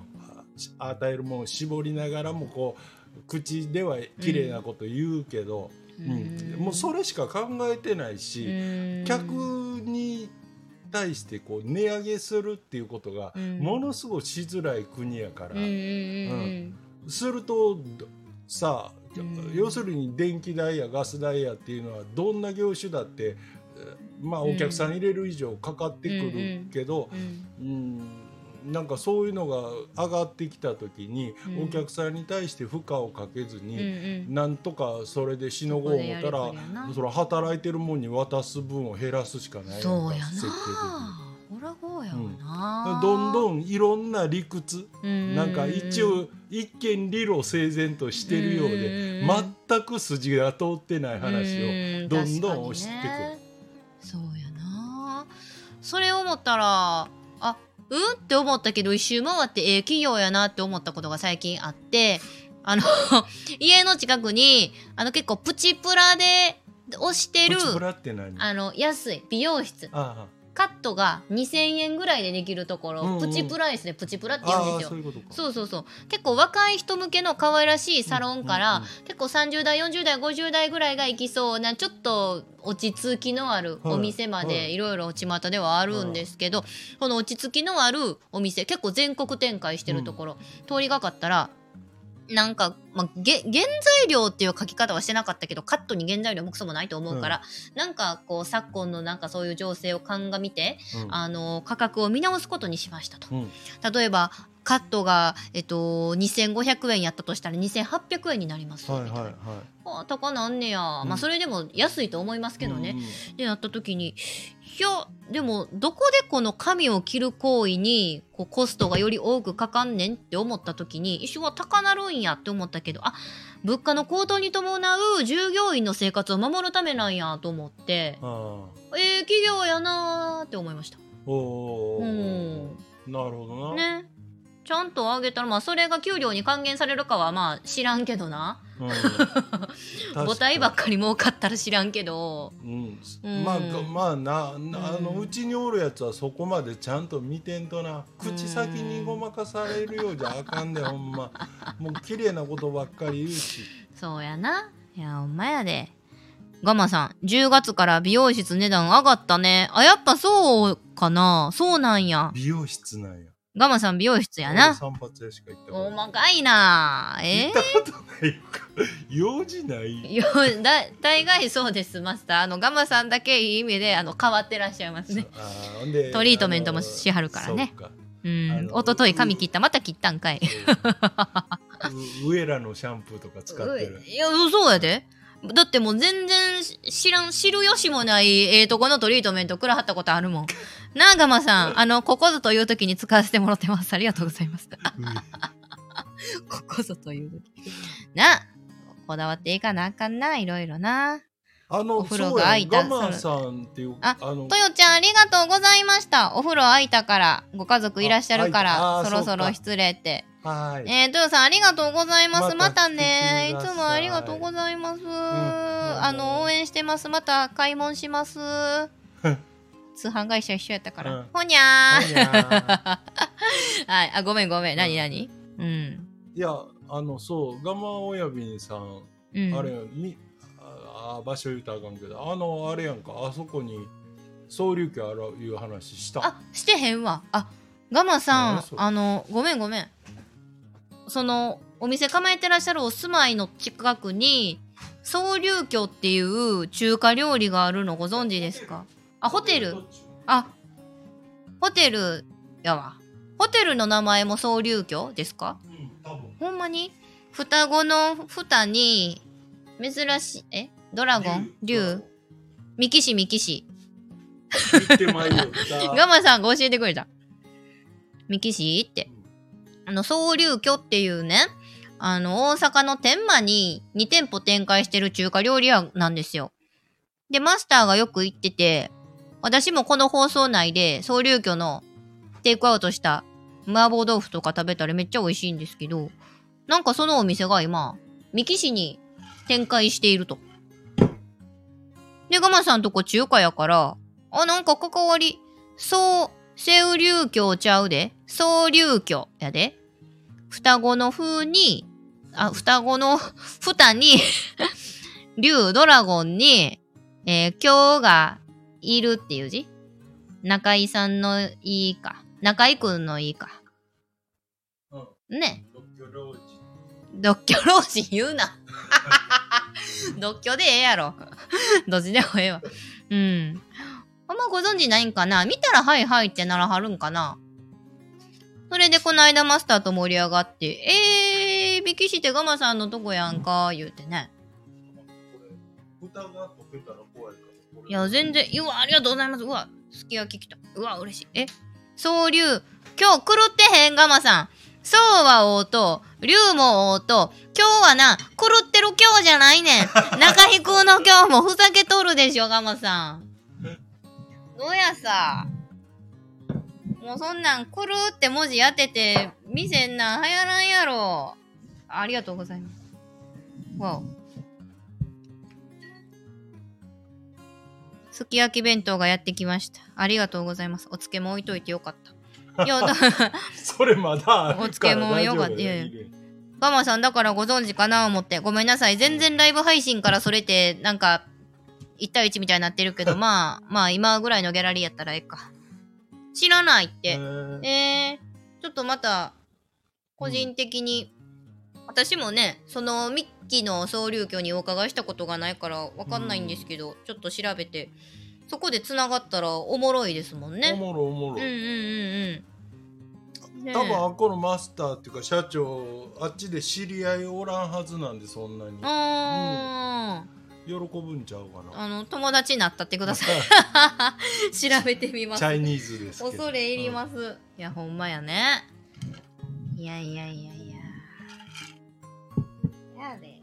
あ与えるもんを絞りながらもこう口では綺麗なこと言うけど、うん。もうそれしか考えてないし、うん。客に対してこう値上げするっていうことがうん。ものすごいしづらい国やから、うんするとどさあ、うん。要するに電気代やガス代やっていうのはどんな業種だってえーまあうんお客さん入れる以上かかってくるけど、うん。うんなんかそういうのが上がってきた時に、うん。お客さんに対して負荷をかけずうんに、うん。なんとかそれでしのごう思ったらそれ働いてるもんに渡す分を減らすしかないそうやな。設計ほらこうやわ的にな、どんどんいろんな理屈ん。なんか一応一見理路整然としてるようでうん。全く筋が通ってない話ををどんどん押してくる。そうやな。それ思ったらあうん？って思ったけど一周回ってええ企業やなって思ったことが最近あってあの 家の近くにあの結構プチプラで押してるプチプラって何？ああの安い美容室。あカットが2000円ぐらいでできるところ、うんうん。プチプライスでプチプラって言うんですよ。そうそうそう結構若い人向けの可愛らしいサロンから、うんうん結構30代40代50代ぐらいが行きそうなちょっと落ち着きのあるはい。お店まはい。でいろいろ巷ではあるんですけど、この落ち着きのあるお店結構全国展開してるところ、通りがかったらなんか、まあ、げ原材料っていう書き方はしてなかったけどカットに原材料もクソもないと思うから、なんかこう昨今のなんかそういう情勢を鑑みて、うん。あの価格を見直すことにしましたと。うん。例えばカットが、えっと、2500円やったとしたら2800円になります、はいはいはい。あ高なんねや、うん。まあそれでも安いと思いますけどね、うん。うんでなった時にいやでもどこでこの髪を切る行為にこうコストがより多くかかんねんって思った時に一緒は高なるんやって思ったけどあ物価の高騰に伴う従業員の生活を守るためなんやと思ってええ企業やなーって思いました。おお、うん。なるほどな、ねちゃんと上げたらまあそれが給料に還元されるかはまあ知らんけどな。うん、母体ばっかかり儲かったら知らんけど。に、ううん。ん、まあがまあななあのうん。うちにおるやつはそこまでちゃんと見てんとな。口先にごまかされるようじゃあかんでほんま。もう綺麗なことばっかり言うし。そうやな。いやほんまやで。ガマさん10月から美容室値段上がったね。あやっぱそうかな。そうなんや。美容室なんやガマさん美容室や俺な散髪屋しか行ったことおまかいな。え行ったことないよ。用事ない。よだ大概そうですマスター。あのガマさんだけいい意味であの変わってらっしゃいますね。あでトリートメントもしはるからね。そうん。あの一昨日髪切ったまた切ったんかい。う。ウエラのシャンプーとか使ってる。いやそうやで。だってもう全然し知らん知る由もないええとこのトリートメントくらはったことあるもんなあガマさんあのここぞという時に使わせてもらってますありがとうございます ここぞという時なあこだわっていかなあかんな、いろいろな。あのお風呂が空いたガマさんっていうあのとよちゃん、ありがとうございました。お風呂空いたから、ご家族いらっしゃるかあら、そろそろ失礼って。はいえー、とよさん、ありがとうございます。ままたたね。いつもありがとうございます。んあの、応援してます。また買い物します。通販会社一緒やったから。うんほにゃー。はい。あ、ごめんごめん。なになにうん。いやあのそうガマ親瓶さん、うん。あれみああ場所言うたらあかんけどあのあれやんかあそこに総流家あるいう話したあ、してへんわ。あ、ガマさん何そ、れあの、ごめんごめん。その、お店構えてらっしゃるお住まいの近くに、総流居っていう中華料理があるのご存知ですか？あ、ホテル。あ、ホテルやわ。ホテルの名前も総流居ですか？うん多分。ほんまに？双子の蓋に、珍しい、え？ドラゴン？竜？ミキシミキシ。ガマさんが教えてくれた。ミキシーって。あの、総流居っていうね、あの、大阪の天満に2店舗展開してる中華料理屋なんですよ。で、マスターがよく行ってて、私もこの放送内で総流居のテイクアウトした麻婆豆腐とか食べたらめっちゃ美味しいんですけど、なんかそのお店が今、三木市に展開していると。で、ガマさんとこ中華やから、あ、なんか関わり、そう、セウ流教ちゃうで。総流教やで。双子の風に、あ、双子の 蓋に、竜、ドラゴンに、えー今日がいるっていう字？中井さんのいいか。中井くんのいいか。うんね。独居老人独居老人言うな。独居でええやろ。どっちでもええわ。うん。あんまご存知ないんかな？見たらはいはいってならはるんかな？それでこの間マスターと盛り上がって、えー、ビキしてガマさんのとこやんか、言うてね。これ蓋が溶けたら怖いかいや、全然、うわ、ありがとうございます。うわ、すき焼き来た。うわ、嬉しい。え、総流、今日狂ってへん、ガマさん。そうは王と、龍も王と、今日はな、狂ってる今日じゃないねん。中引くの今日もふざけとるでしょ、ガマさん。どうやさ。もうそんなん、狂って文字当てて、店んなん流行らんやろ。ありがとうございます。わお。すき焼き弁当がやってきました。ありがとうございます。お漬物置いといてよかった。いや、だそれまだ お漬物よかったいやいやガマさんだからご存知かな思って。ごめんなさい。全然ライブ配信からそれて、なんか、1対1みたいになってるけど、まあ、まあ今ぐらいのギャラリーやったらええか。知らないっえて。ーえー、ちょっとまた、個人的に、私もね、そのミッキーの総流居にお伺いしたことがないからわかんないんですけど、ちょっと調べて、そこでつながったらおもろいですもんおね。もろおもろうんうんうんうん。多分あっこのマスターっていうか社長あっちで知り合いおらんはずなんでそんなにあ喜ぶんちゃうかー、なあの、友達になったってください。調べてみますチ。ャイニーズですけど恐れ入ります。いや、ほんまやね。いやいやいやいや。やで。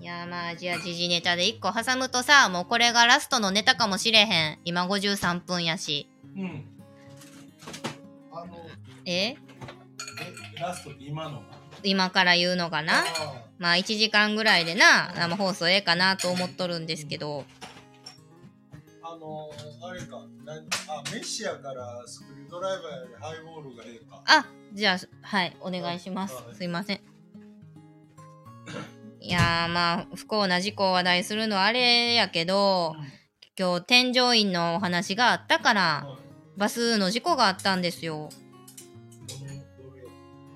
いやまあじゃあ時事ネタで1個挟むとさもうこれがラストのネタかもしれへん。今53分やし。うん。あのえ？えラストって今の。が今から言うのかな。あまあ1時間ぐらいでな生放送ええかなと思っとるんですけどあのあれかなんあメシアからスクリュードライバーよりハイボールがええか。あじゃあはいお願いします。はい。すいません。いやーまあ不幸な事故を話題するのはあれやけど今日添乗員のお話があったからはい。バスの事故があったんですよ。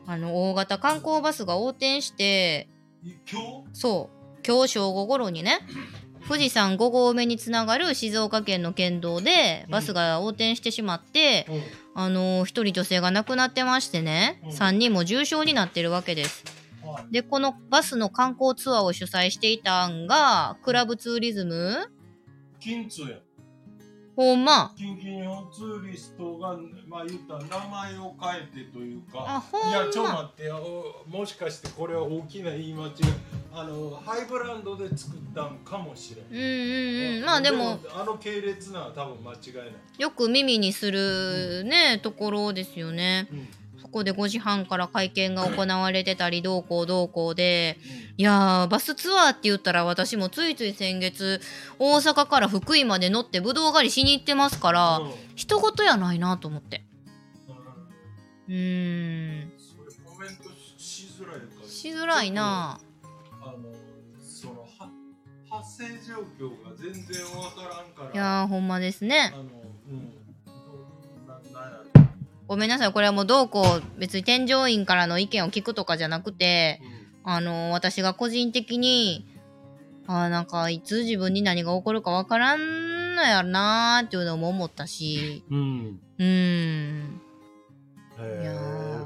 あの大型観光バスが横転してい今日？そう今日正午頃にね富士山5合目につながる静岡県の県道でバスが横転してしまって、うん。あの一人女性が亡くなってましてね、うん。3人も重傷になってるわけです。はい。でこのバスの観光ツアーを主催していたんがクラブツーリズム？金通やほんま。近畿日本ツーリストがまあ言ったら名前を変えてというか。あほんま。いやちょっと待ってよ。もしかしてこれは大きな言い間違い。あのハイブランドで作ったんかもしれん。うんうんうん。まあでも。あの系列なら多分間違いない、よく耳にするね、ところですよね。うん。そこで5時半から会見が行われてたりどうこうどうこうで。いやーバスツアーって言ったら私もついつい先月大阪から福井まで乗ってぶどう狩りしに行ってますからうん。人事やないなと思って。うん。しづらいかしづらいな。あのそのは発生状況が全然わからんから。いやーほんまですね。あのごめんなさい。これはもうどうこう別に添乗員からの意見を聞くとかじゃなくてうん。あの私が個人的にあーなんかいつ自分に何が起こるかわからんのやろなーっていうのも思ったし。うん。うーん。へえ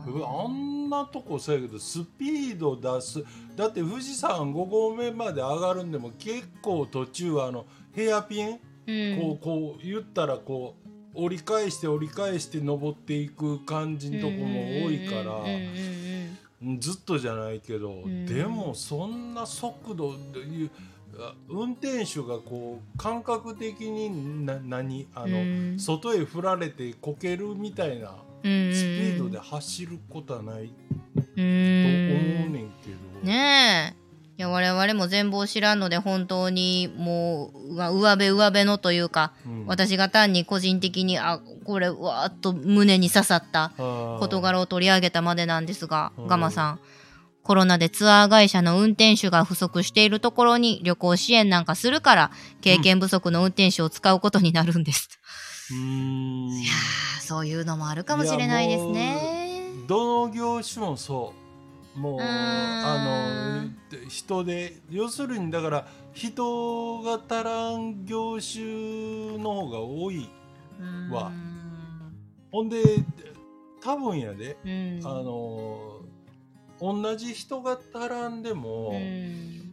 ー。あんなとこそうやけどスピード出す。だって富士山5合目まで上がるんでも結構途中あのヘアピン、うん。こうこう言ったらこう折り返して折り返して登っていく感じのとこも多いからずっとじゃないけど、んでもそんな速度でいうあ運転手がこう感覚的にな何あの、うん。外へ振られてこけるみたいなスピードで走ることはないとう思ーうんねんけど、ねえいや我々も全貌知らんので本当にもううわ上辺上辺のというか、うん。私が単に個人的にあこれわーっと胸に刺さった事柄を取り上げたまでなんですがうん。ガマさん。コロナでツアー会社の運転手が不足しているところに旅行支援なんかするから経験不足の運転手を使うことになるんです、うーん。いやーそういうのもあるかもしれないですね。どの業種もそうもうあの人で要するにだから人が足らん業種の方が多いわ。ほんで多分やで。うん。あの同じ人が足らんでもうん。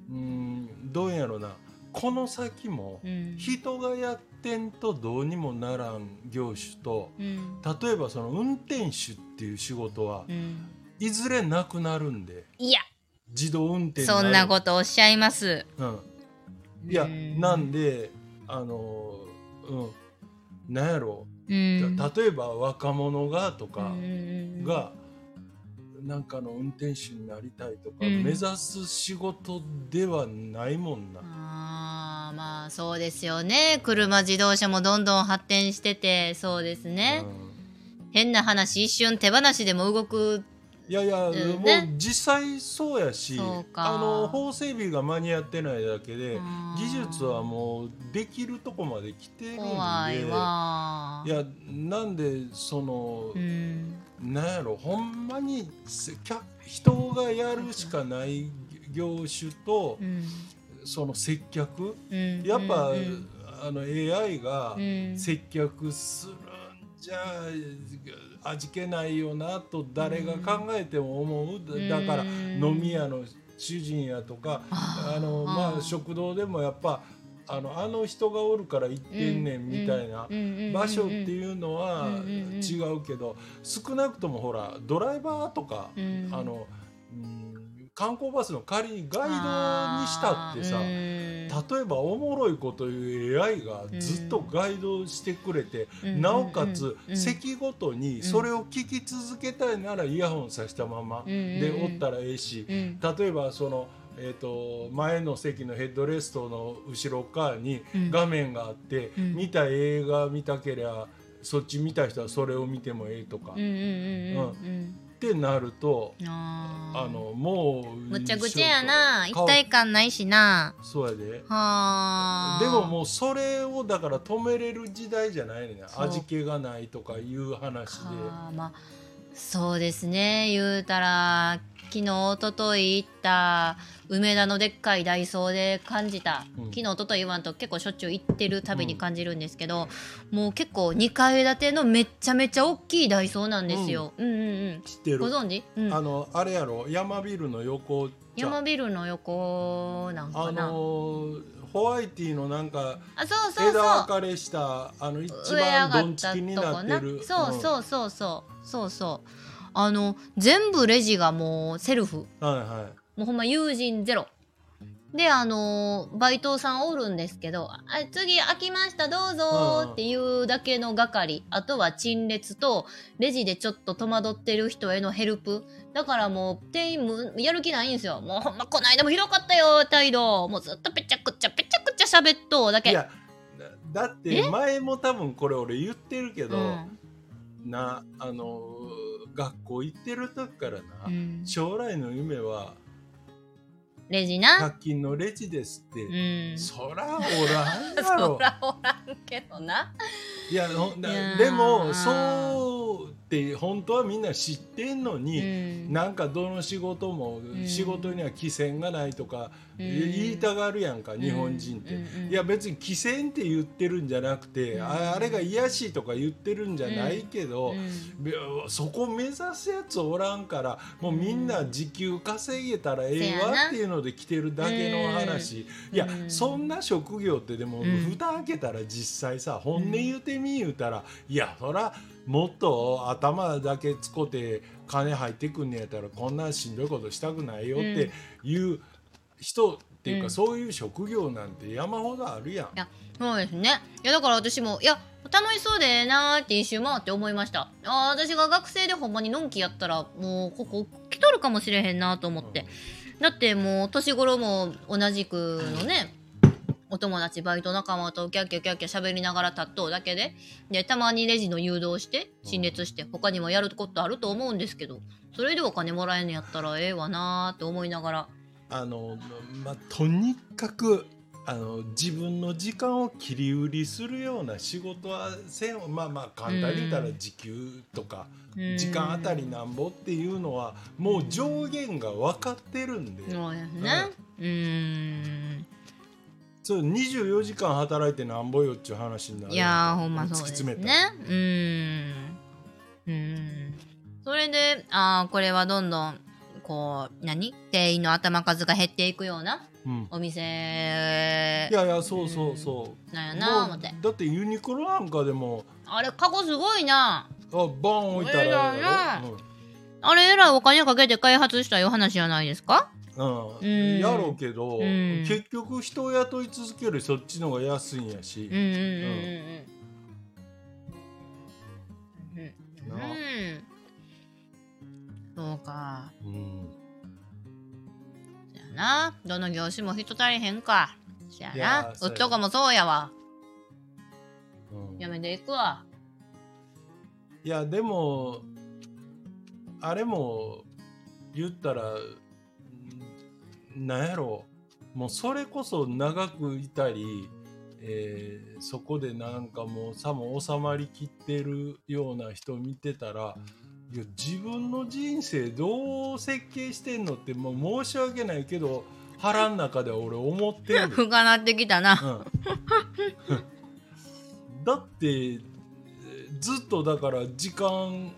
うんどうやろな。この先もうん。人がやってんとどうにもならん業種とうん。例えばその運転手っていう仕事はうんいずれなくなるんでいや。自動運転にそんなことおっしゃいます。と、うん、いやうんなんであのうん。なんやろ。うん。た例えば若者がとかうん。がなんかの運転手になりたいとかうん。目指す仕事ではないもんな。あーまあそうですよね。車自動車もどんどん発展しててそうですね、うん。変な話一瞬手放しでも動くいやいや、んもうね実際そうやしあの法整備が間に合ってないだけで技術はもうできるとこまで来てるんで。怖いやなんでそのう、ん。なんやろほんまに人がやるしかない業種と、うん。その接客うん。やっぱ、うんあの AI がうん。接客するんじゃ味気ないよなと誰が考えても思う、だからうん。飲み屋の主人やとかあのまあ食堂でもやっぱあのあの人がおるから行ってんねんみたいな場所っていうのは違うけど少なくともほらドライバーとかうん。あのうん観光バスの仮にガイドにしたってさ例えばおもろいこという AI がずっとガイドしてくれて、うんなおかつうん席ごとにそれを聞き続けたいならイヤホンさしたままでおったらええし、うん。例えばその、えー、と前の席のヘッドレストの後ろ側にうん。画面があって、うん。見た映画見たけりゃそっち見た人はそれを見てもええとか、うんうんうん。うんってなるとうんあのもうむちゃくちゃやな。一顔体感ないしな。そうやで。はあでももうそれをだから止めれる時代じゃないね味気がないとかいう話で。はあまあそうですね。言うたら昨日一昨日行った梅田のでっかいダイソーで感じた、うん。昨日一昨日言わんと結構しょっちゅう行ってるたびに感じるんですけど、もう結構2階建てのめっちゃめちゃ大きいダイソーなんですよ、うん、うんうん知ってる。ご存知、うん。あのあれやろ？山ビルの横山ビルの横なんあかな、のホワワイティのなんかあそうそう枝分かれしたあの一番がどんちきになってる。そうそうそうそう。そうそうあの全部レジがもうセルフ。うん、はいはい。もうほんま友人ゼロ。であのバイトさんおるんですけど「あ次開きましたどうぞ」っていうだけの係。あとは陳列とレジでちょっと戸惑ってる人へのヘルプ。だからもう店員もやる気ないんですよ。もうほんまこの間もひどかったよ態度。もうずっとぺちゃくちゃぺちゃくちゃ喋っとうだけ。いやだだって前も多分これ俺言ってるけど、うん。なあの学校行ってる時からな、うん。将来の夢はレジな？100均のレジですって、うん。そらおらんや そろらおらんけどな。いやほんだいやー。でもそうって本当はみんな知ってんのうに、ん。なんかどの仕事もん。仕事には規制がないとかうん。言いたがるやんか、日本人って。うんいや別に規制って言ってるんじゃなくて、うん。ああれが癒やしいとか言ってるんじゃないけど、そこ目指すやつおらんからもうみんな時給稼げたらええわっていうので来てるだけの話、いや、うん。そんな職業ってでも、うん。蓋開けたら実際さ本音言うてみ言うたら、いやそらもっと頭だけつこて金入ってくんねやったらこんなしんどいことしたくないよっていう人っていうか、うん。そういう職業なんて山ほどあるやん。やそうですね。いやだから私もいや楽しそうでええなーって一周回って思いました。あー私が学生でほんまにのんきやったらもうここ来とるかもしれへんなと思って、だってもう年頃も同じくのねお友達バイト仲間とキャッキャキャッキャ喋りながら立っとうだけで。でたまにレジの誘導して陳列して他にもやることあると思うんですけど。それでお金もらえんのやったらええわなーって思いながら。あのまとにかくあの自分の時間を切り売りするような仕事はせんまあまあ簡単に言ったら時給とか、うん。時間あたりなんぼっていうのはもう上限が分かってるんで、そうですねうーんそう24時間働いてなんぼよっちゅう話になるいやーほんまそうです詰めた。ねら。うーん。うーん。それであーこれはどんどんこう何？店員の頭数が減っていくようなうん。お店。いやいやそうそうそう。なんやな思って。だってユニクロなんかでも。あれカゴすごいな。あバーン置いたらあれえらいお金かけて開発したいう話じゃないですか？うん。うんやろうけど、うん。結局人を雇い続けるそっちの方が安いんやし。そうか。うん。そやな。どの業種も人足りへんか。そやいやなそうっとこもそうやわ。うん。やめていくわ。いやでもあれも言ったらんなんやろ。もうそれこそ長くいたり、えーそこでなんかもうさも収まりきってるような人見てたらいや自分の人生どう設計してんのってもう申し訳ないけど腹の中では俺思ってる。深なってきたな。うん。だってずっとだから時間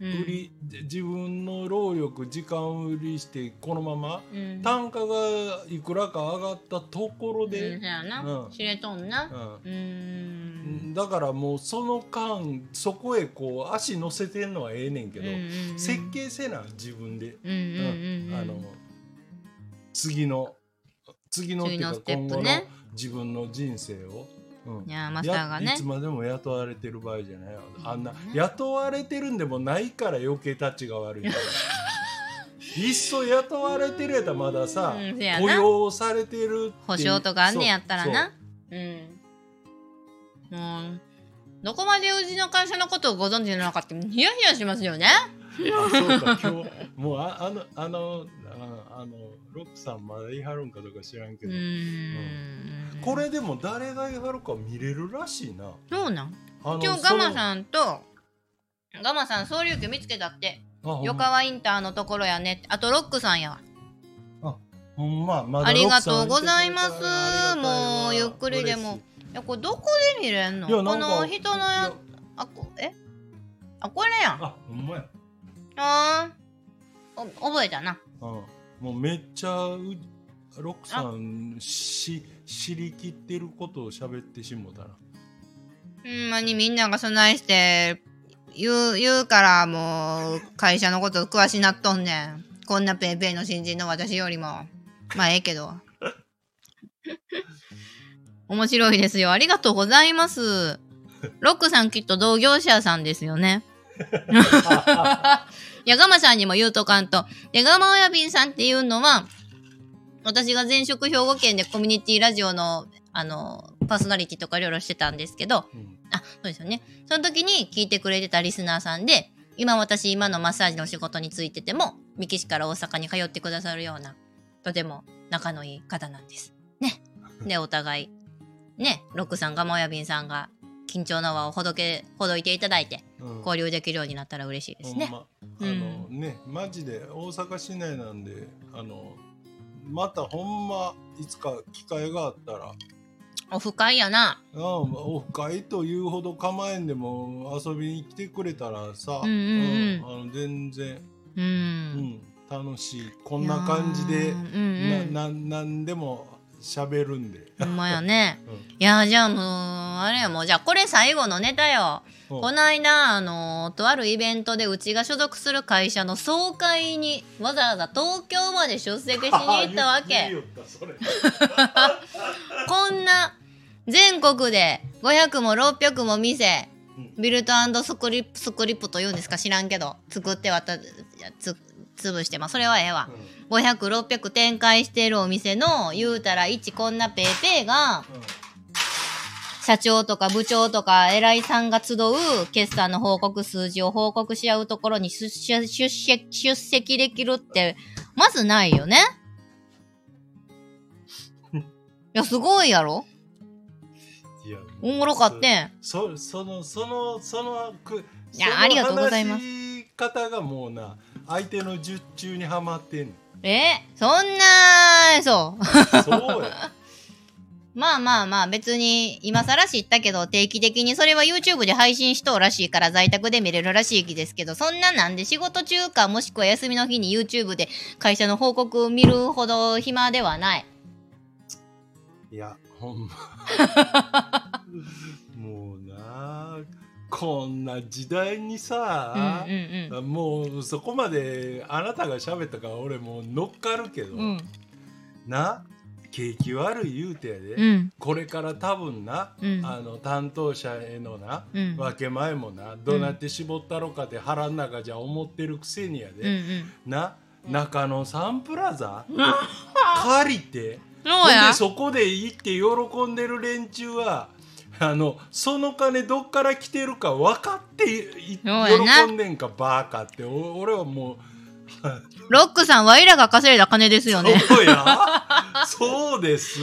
うん。売り、自分の労力時間売りしてこのままうん。単価がいくらか上がったところうんでそ、やな。うん。知れとんな。うん。ん。だからもうその間そこへこう足乗せてんのはええねんけど、うんうんうん。設計せな自分で、うんうんうんうん。あの次の次のっていうか今後の自分の人生を。うん。いやマスターがね。やいつまでも雇われてる場合じゃないよ。あんなね雇われてるんでもないから余計タッチが悪いから いっそ雇われてるやったらまださ、雇用されてる保証とかあんねやったらな。そう。うん。もうどこまでうちの会社のことをご存知なのかってヒヤヒヤしますよね。あそうか今日 もうああのあのああのロックさんまだ言い張るんかどうか知らんけうど、ーんこれでも誰が言い張るか見れるらしいな。そうなん？あ今日ガマさんとガマさん総流休見つけたって。ん横川インターのところやねあとロックさんやわ。ほんま。まだありがとうございます。もうゆっくりでも。い。いやこれどこで見れんの？この人のや。あこえ？あこれやん。あほんまや。あー。お覚えたな。うん、もうめっちゃうロックさんし知りきってることを喋ってしもたなほんまにみんながそないして言う言うからもう会社のこと詳しなっとんねん。こんなペイペイの新人の私よりも。まあええけど。面白いですよ。ありがとうございます。ロックさんきっと同業者さんですよね。いやガマさんにも言うとかんと。でガマ親便さんっていうのは私が前職兵庫県でコミュニティラジオのあのパーソナリティとかいろいろしてたんですけどうんあ、そうですよね。その時に聞いてくれてたリスナーさんで、今私、今のマッサージの仕事についてても、三木市から大阪に通ってくださるような、とても仲のいい方なんです。ね。で、お互い、ね、ロックさんがもやびんさんが、緊張の輪をほどけ、ほどいていただいて、うん交流できるようになったら嬉しいですね。まあのねマジで大阪市内なんであのまたほんまいつか機会があったらオフ会やな。うんオフ会というほど構えんでも遊びに来てくれたらさ、うんうんうんあの全然、う。うんん、楽しいこんな感じでうんうん。なんでも喋るんで。ほんまやね。うんいやーじゃあもう、あれやもう、じゃあこれ最後のネタよ。うん。この間、あのとあるイベントでうちが所属する会社の総会にわざわざ東京まで出席しに行ったわけ。こんな全国で500も600も店うん、ビルトスクリプスクリプと言うんですか？知らんけど、作ってわたつ潰して、まあそれはええわ。500、600展開しているお店の言うたら1こんなペーペーがうんうん社長とか部長とか偉いさんが集う決算の報告数字を報告し合うところに出席出席できるって、まずないよね？いや、すごいやろ？いやおもろかってん。そそのそのそのくいやありがとうございます方がもうな相手の術中にはまってんえ？そんな、そう。そうやまあまあまあ別に今更知ったけど定期的にそれは YouTube で配信しとうらしいから在宅で見れるらしいですけどそんななんで仕事中かもしくは休みの日に YouTube で会社の報告を見るほど暇ではない。いやほんま もうなこんな時代にうんさ、うんもうそこまであなたが喋ったから俺もう乗っかるけど、うん。うん。な景気悪い言うてやで、うん。これから多分な、うんあの担当者へのな、うん。分け前もなどうなって絞ったろかって腹ん中じゃ思ってるくせにやで、うんうん。な中野サンプラザ借りてで。そこで行って喜んでる連中はあのその金どっから来てるか分かって喜んでんかバーカってお俺はもうロックさんワイらが稼いだ金ですよね。そうや。そうです。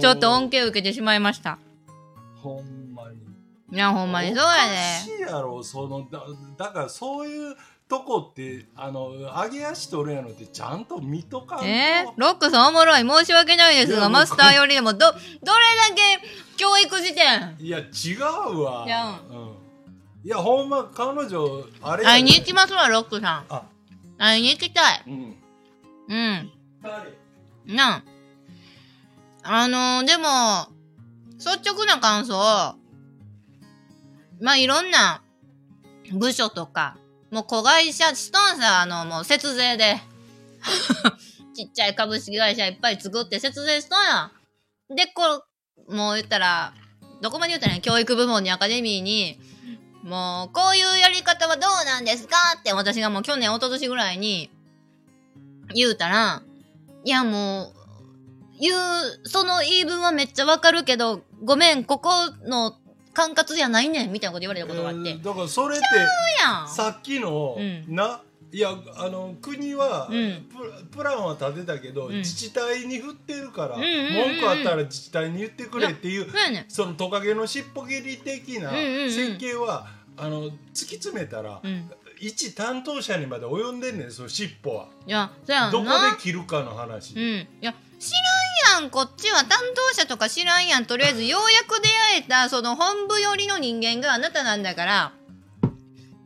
ちょっと恩恵を受けてしまいました。ほんまに。いや、ほんまに。そうやおかで。しいやろ。そのだだからそういうとこってあの上げ足取るやのってちゃんと見とかんと。えー、ロックさんおもろい。申し訳ないですが、マスターよりも、ど、どれだけ教育時点。いや違うわ。いや。うん、いやほんま彼女あれ会いに行きますわ、ロックさん。あ会いに行きたい。うんうん。はいなあ。あのー、でも、率直な感想、まあ、いろんな部署とか、もう子会社、ストンサーのもう節税で、ちっちゃい株式会社いっぱい作って節税しとんやん。で、こう、もう言ったら、どこまで言ったら教育部門にアカデミーに、もう、こういうやり方はどうなんですかって私がもう去年、一昨年ぐらいに言うたら、いやもう、言う、その言い分はめっちゃわかるけど、ごめん、ここの管轄じゃないねん、みたいなこと言われたことがあって。えーだからそれって。さっきの、うんないやあの国は、うんププランは立てたけど、うん自治体に振ってるから、んうんうんうん文句あったら自治体に言ってくれっていうねん。そのトカゲの尻尾切り的なうんうんうん設計は、あの突き詰めたら、うん。一担当者にまで及んでんねんその尻尾は。いや、そうや。どこで切るかの話。うん。いや、知らんやん、こっちは担当者とか知らんやん。とりあえず、ようやく出会えた、その本部寄りの人間があなたなんだから、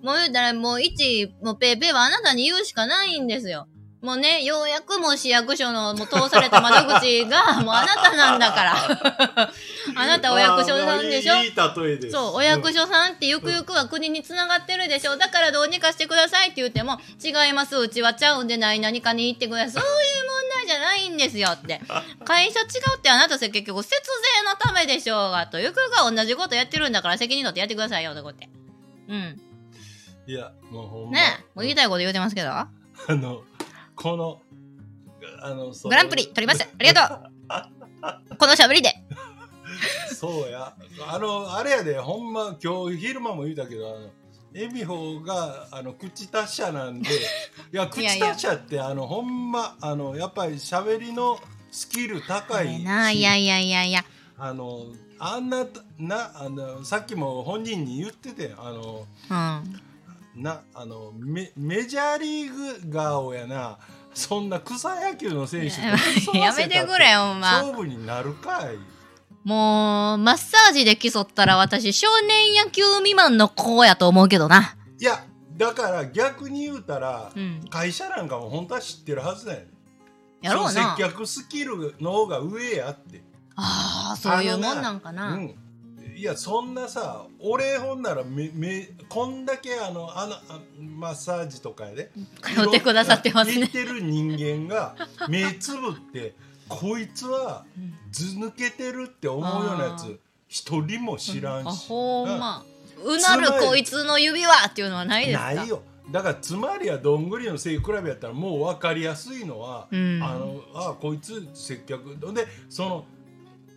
もう言うたら、もう一、もうペーペーはあなたに言うしかないんですよ。もうね、ようやくもう市役所のもう通された窓口が もうあなたなんだから。あなたお役所さんでしょ？あーいい例えですそう、お役所さんってゆくゆくは国につながってるでしょ？だからどうにかしてくださいって言っても、違います、うちはちゃうんでない何かに行ってください。そういう問題じゃないんですよって。会社違うってあなた結局節税のためでしょうが、とゆくゆくは同じことやってるんだから責任取ってやってくださいよ、とこって。うん。いやもうほんまねもう言いたいこと言うてますけど。あのこのあのグランプリ取りました。ありがとう。このしゃべりで。そうやあのあれやでほんま今日昼間も言うたけどあのエミホがあの口達者なんで いや口達者ってあのほんまあのやっぱり喋りのスキル高いしいやいやいやいや。あのあんななあのさっきも本人に言っててあのうん。なあのメメジャーリーグ顔やなそんな草野球の選手とやめてくれほんま勝負になるかいもう、マッサージで競ったら私、少年野球未満の子やと思うけどな。いやだから逆に言うたら、うん。会社なんかも本当は知ってるはずだよねやろうな接。客スキルの方が上やってああ、そういうもんなんかな。うんいやそんなさ俺ほんならめめこんだけあのあのあマッサージとかやで通ってくださってますね。行ってる人間が目つぶってこいつは図抜けてるって思うようなやつ一人も知らんあし、ほんま。うなるこいつの指はっていうのはないですか？ないよ。だからつまりはどんぐりの背比べやったらもう分かりやすいのは、うん。あのあこいつ接客。でその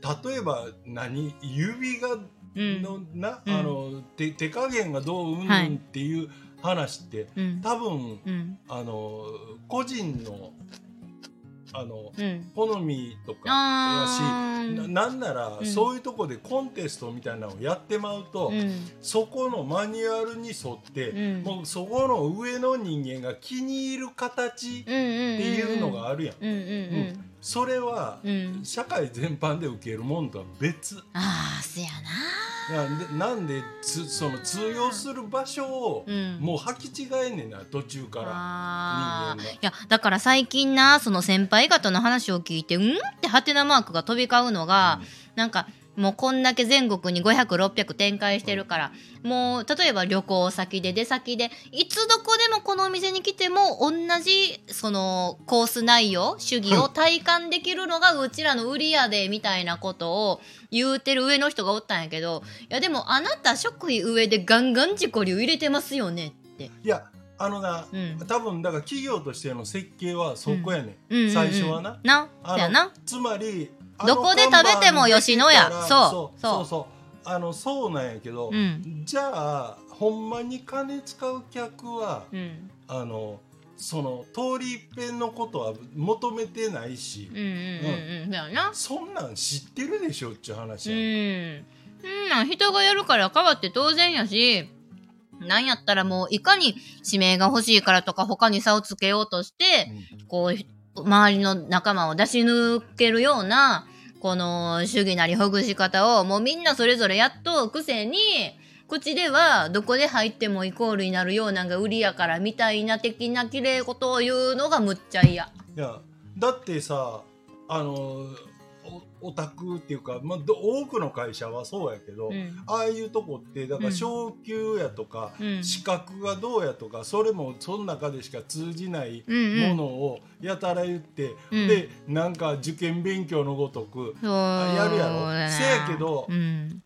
例えば何？指がうん。の、な？うんあの手手加減がどううん？っていう話って、うん。多分うん。あの個人のあのうん。好みとかやあしなーなんなら、うんそういうとこでコンテストみたいなのをやってまうと、うん。そこのマニュアルに沿って、うんもうそこの上の人間が気に入る形っ。ていうのがあるやん。うん。うん。それは、うん。うん。社会全般で受けるもんとは別。ああ、せやななんでつその通用する場所を。もう履き違えんねんな途中からいやだから最近なその先輩方の話を聞いてうんってハテナマークが飛び交うのが、なんかもうこんだけ全国に500600展開してるからもう例えば旅行先で出先でいつどこでもこのお店に来ても同じそのコース内容主義を体感できるのがうちらの売りやでみたいなことを言うてる上の人がおったんやけどいやでもあなた食費上でガンガン自己流入れてますよねって。いやあのな、うん。多分だから企業としての設計はそこやね、うん。最初はな。な。つまりどこで食べても吉野家そう。そう。そう。あのそうなんやけど、うん。じゃあほんまに金使う客は、うん。あのその通り一遍のことは求めてないし。そんなん知ってるでしょっちゅう話うや、ん。うん。なん。人がやるから変わって当然やし、なんやったらもういかに指名が欲しいからとか他に差をつけようとして、こう、周りの仲間を出し抜けるような、この主義なりほぐし方をもうみんなそれぞれやっとくせに、口ではどこで入ってもイコールになるようなんが売りやからみたいな的な綺麗事を言うのがむっちゃ嫌。いやだってさあのオタクっていうか、まあ、ど多くの会社はそうやけど、うん。ああいうとこってだからうん昇給やとか、うん。資格がどうやとかそれもその中でしか通じないうんうんものをやたら言って、うんでなんか受験勉強のごとくそうやるやろせやけどうん。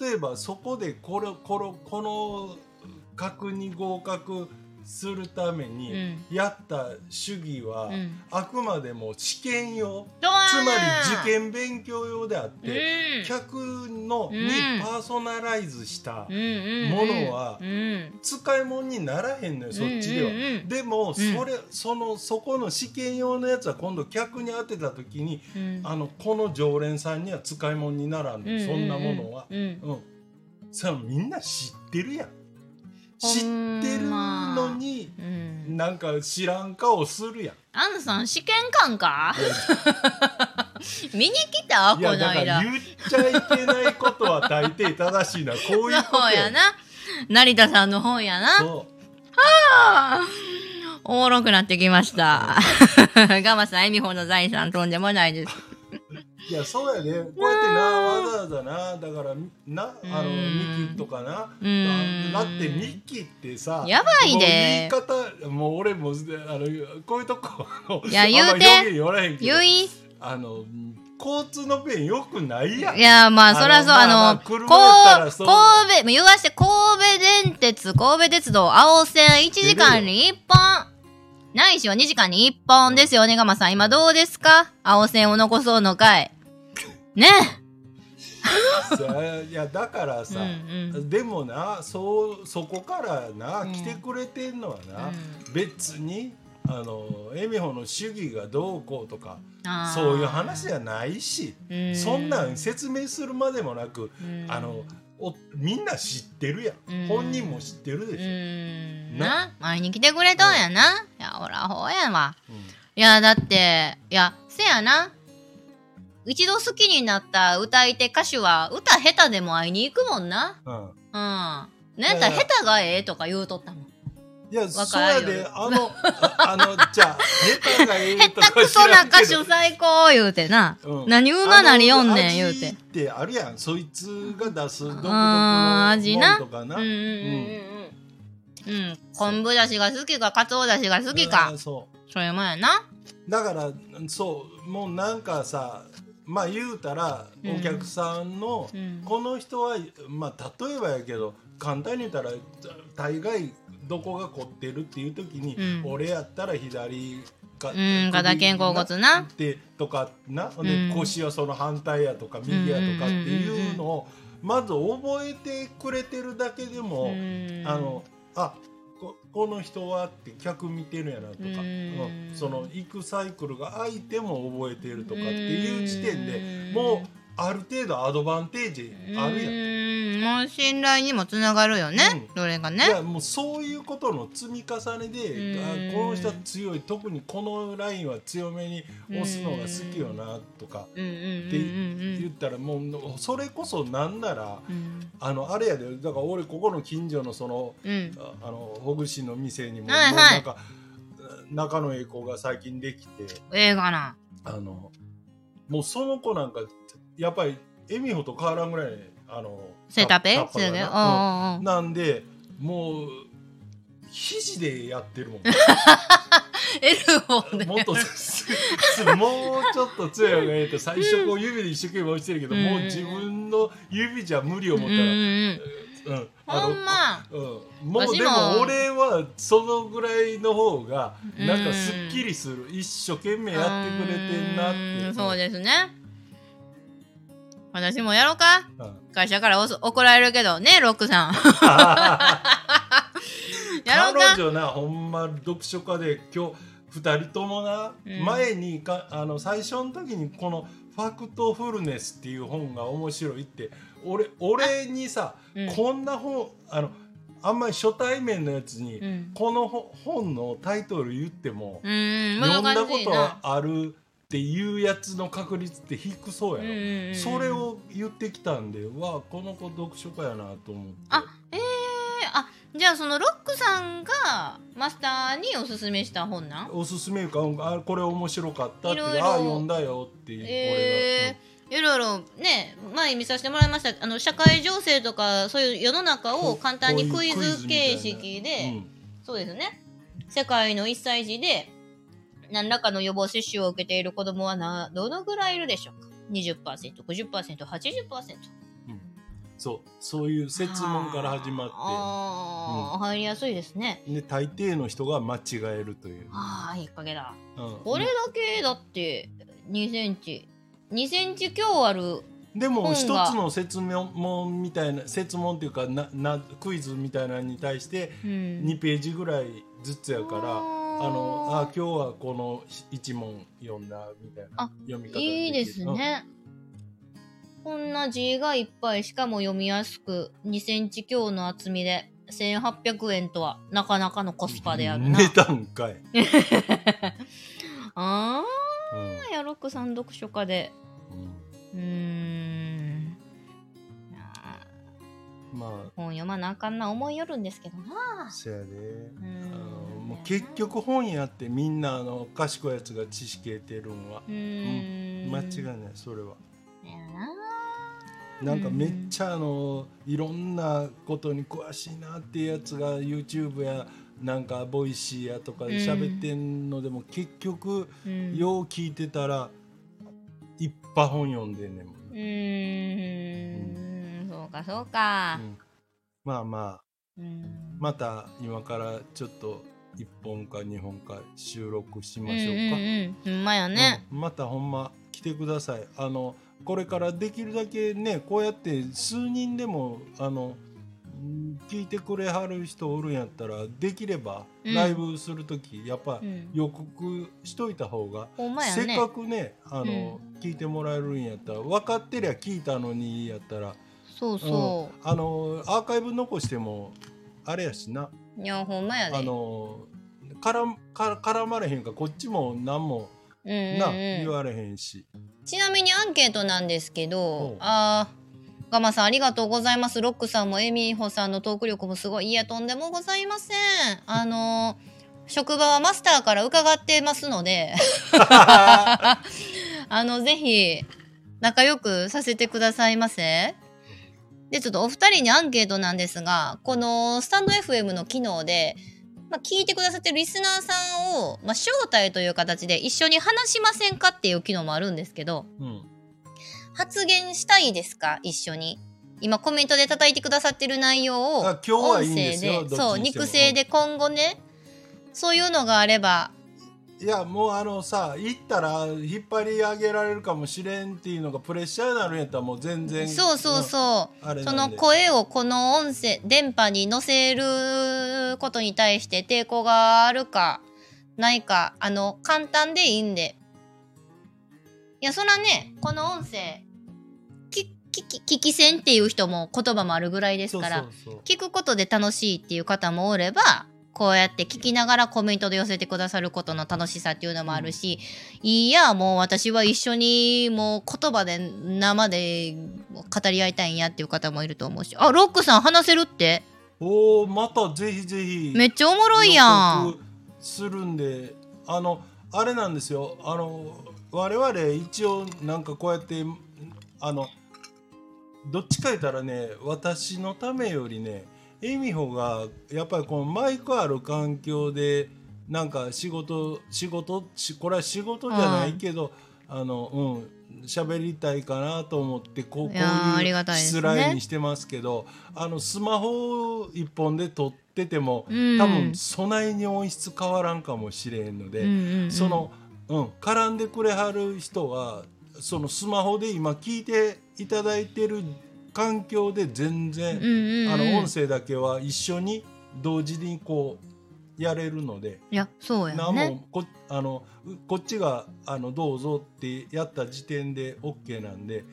例えばそこでこれこのこの格に合格するためうにん。やった主義は、うん。あくまでも試験用つまりや受験勉強用であって、うん。客のうんにパーソナライズしたものはうん使い物にならへんのよそっちでは。でもそれ、そのそこの試験用のやつは今度客に当てた時にうんあのこの常連さんには使い物にならんの、そんなものは。うんうんうん、それはみんな知ってるやん。知まってるなんか知らん顔するやん。アンさん試験官か？見に来た？こいやだから言っちゃいけないことは大抵正しいな。こういうことそうやな。成田さんの本やな。そあ。おもろくなってきました。ガマさん、エミホの財産とんでもないです。いやそうやでこうやってなわざわざなだからなあのうんミキとかなうん。だってミキってさやばいで言い方もう俺もあのこういうとこいや言うて。言い。あの交通の便よくないやん。いや、まあ、そらそう、まあまああの、車こやったらそう。う神戸、言わして、神戸電鉄、神戸鉄道、青線1時間に1本。ないしは2時間に1本ですよね、ガマさん。今どうですか？青線を残そうのかい。ね。さいやだからさ、うんうでもなそうそこからな、うん。来てくれてんのはな、う別にあの恵美穂の主義がどうこうとかそういう話じゃないし、うん。そんなん説明するまでもなく、うん。あのおみんな知ってるやん、うん。本人も知ってるでうしょ、ん。な。な、前に来てくれたんやな。いや、ほら、ほうやわ。うん。いや、だって、いや、せやな。一度好きになった歌い手歌手は歌下手でも会いに行くもんな。うんうん。なんやったら下手がええとか言うとったもん。いやわそうやであのああのじゃあ下手がええとか下手くそな歌手最高言うてな。うん何馬なりよんねん言うて。ってあるやんそいつが出す独特のんとかなうんうんうんうん。うん。昆布だしが好きか、かつおだしが好きあかー。そうそういうもんやな。だからそうもうなんかさまあ言うたらうん。お客さんの、うん。この人はまあ例えばやけど簡単に言ったら大概どこが凝ってるっていう時に、うん。俺やったら左かうん、肩肩甲骨な。でとかな、うんで腰はその反対やとか右やとかっていうのをまず覚えてくれてるだけでも、うん。あのあここの人はって客見てるやなとか、その行くサイクルが相手も覚えてるとかっていう時点でうん。もうある程度アドバンテージあるやん。うん。もう信頼にもつながるよね、うん。それがいねやもうそういうことの積み重ねでうん。あこの人は強い。特にこのラインは強めに押すのが好きよなとか。って言ったらもうそれこそなんならうん。あのあれやで。だから俺ここの近所のそのうん。うんああのほぐしの店にも,、はいはい。なんか仲のええ子が最近できて。映画な。あのもうその子なんかやっぱり恵美穂と変わらんぐらいあのセタペタッパすぐがな。うん。なんでもう肘でやってるもん。エルボーで。もっともうちょっと強い方がええと最初こう指で一生懸命押してるけど、うん。もう自分の指じゃ無理を思ったら、うん。うん。ほんま。うん、もうで私も。も俺はそのぐらいの方がうんなんかすっきりする。一生懸命やってくれてんなって。うん。そうですね私もやろうか？うん。会社から怒られるけど。ねロックさん。やろうか？彼女なほんま読書家で今日二人ともな、うん。前にかあの最初の時にこの「ファクトフルネス」っていう本が面白いって俺俺にさ、うん。こんな本あのあんまり初対面のやつに、うん。この本本のタイトル言っても、うん読んだことはあるっていうやつの確率って低そうやろ、うんうんうんそれを言ってきたんでわこの子読書家やなと思って。あえー、あじゃあそのロックさんがマスターにおすすめした本なん？おすすめかあこれ面白かったっていろいろあ読んだよっていう、えー、いろいろね前見させてもらいました。あの社会情勢とかそういう世の中を簡単にクイズ形式で、そうですね。世界の1歳児で何らかの予防接種を受けている子供はなどのぐらいいるでしょうか？20%50%80% そうそういう説問から始まっあ。あ、入りやすいですね。てで大抵の人が間違えるという、ああいいかげだ。うん。これだけだって2センチ2センチ強あるでも一つの説問みたいな説問っていうかななクイズみたいなのに対してうん。2ページぐらいずつやから、あのあ今日はこの一問読んだみたいなあ読み方いいですね。こんな字がいっぱい、しかも読みやすく、2センチ強の厚みで、1800円とはなかなかのコスパであるな。値段かい、あうん。ー、やロックさん読書家で。うん。まー本読まなあかんな思いよるんですけどあな。せやで。ん。あのもう結局本やってみんなあの賢いやつが知識得てるんは。うーん。間違いないそれは。やななんかめっちゃあのいろんなことに詳しいなっていうやつが YouTube やなんか Voicy やとかで喋ってんのでも結局うんよう聞いてたらいっぱい本読んでんねんもんうね、ーん。そうかそうか。うん。まあまあ。うん。また今からちょっと1本か2本か収録しましょうか。うんうんまやね。うんまたほんま来てください。あのこれからできるだけねこうやって数人でもあのうん聞いてくれはる人おるんやったらできればうん。ライブする時、やっぱうん。予告しといた方が、ほんね。せっかくねあの、聞いてもらえるんやったら分かってりゃ聞いたのにやったら、そうそう。ん。あのアーカイブ残してもあれやしな。ういやほんまやであの絡んから絡まれへんかこっちも何もうんうんな、うん言われへんし。ちなみにアンケートなんですけほどう、あーガマさんありがとうございます。ロックさんもエミホさんのトーク力もすごい。いや、とんでもございません。あのー職場はマスターから伺ってますので、あの、ぜひ、仲良くさせてくださいませ。で、ちょっとお二人にアンケートなんですが、このスタンド FM の機能で、まあ、聞いてくださってるリスナーさんを、まあ、招待という形で一緒に話しませんかっていう機能もあるんですけど、うん。発言したいですか？一緒に。今コメントで叩いてくださってる内容を音声どっちそう肉声で今後ねそういうのがあればいやもうあのさ行ったら引っ張り上げられるかもしれんっていうのがプレッシャーになるんやったらもう全然そうそうそう、その声をこの音声電波に乗せることに対して抵抗があるかないかあの簡単でいいんで。いやそらねこの音声ききき聞き戦っていう人も言葉もあるぐらいですから聞くことで楽しいっていう方もおればこうやって聞きながらコメントで寄せてくださることの楽しさっていうのもあるし、いやもう私は一緒にもう言葉で生で語り合いたいんやっていう方もいると思うし。あロックさん話せるって？おおまたぜひぜひ。めっちゃおもろいやん。するんであのあれなんですよ。あの我々一応なんかこうやってあのどっちか言ったらね私のためよりね恵美穂がやっぱりこのマイクある環境でなんか仕事仕事しこれは仕事じゃないけど、あのうん喋りたいかなと思ってこうこういうしつらいにしてますけどあのスマホ一本で撮っててもうん。多分備えに音質変わらんかもしれんので、うんうんうん。その、うん、絡んでくれはる人はそのスマホで今聞いていただいてる環境で全然、うんうんうん。あの音声だけは一緒に同時にこうやれるので。いやそうや何ねもこあのうこっちがあのどうぞってやった時点で OK なんで、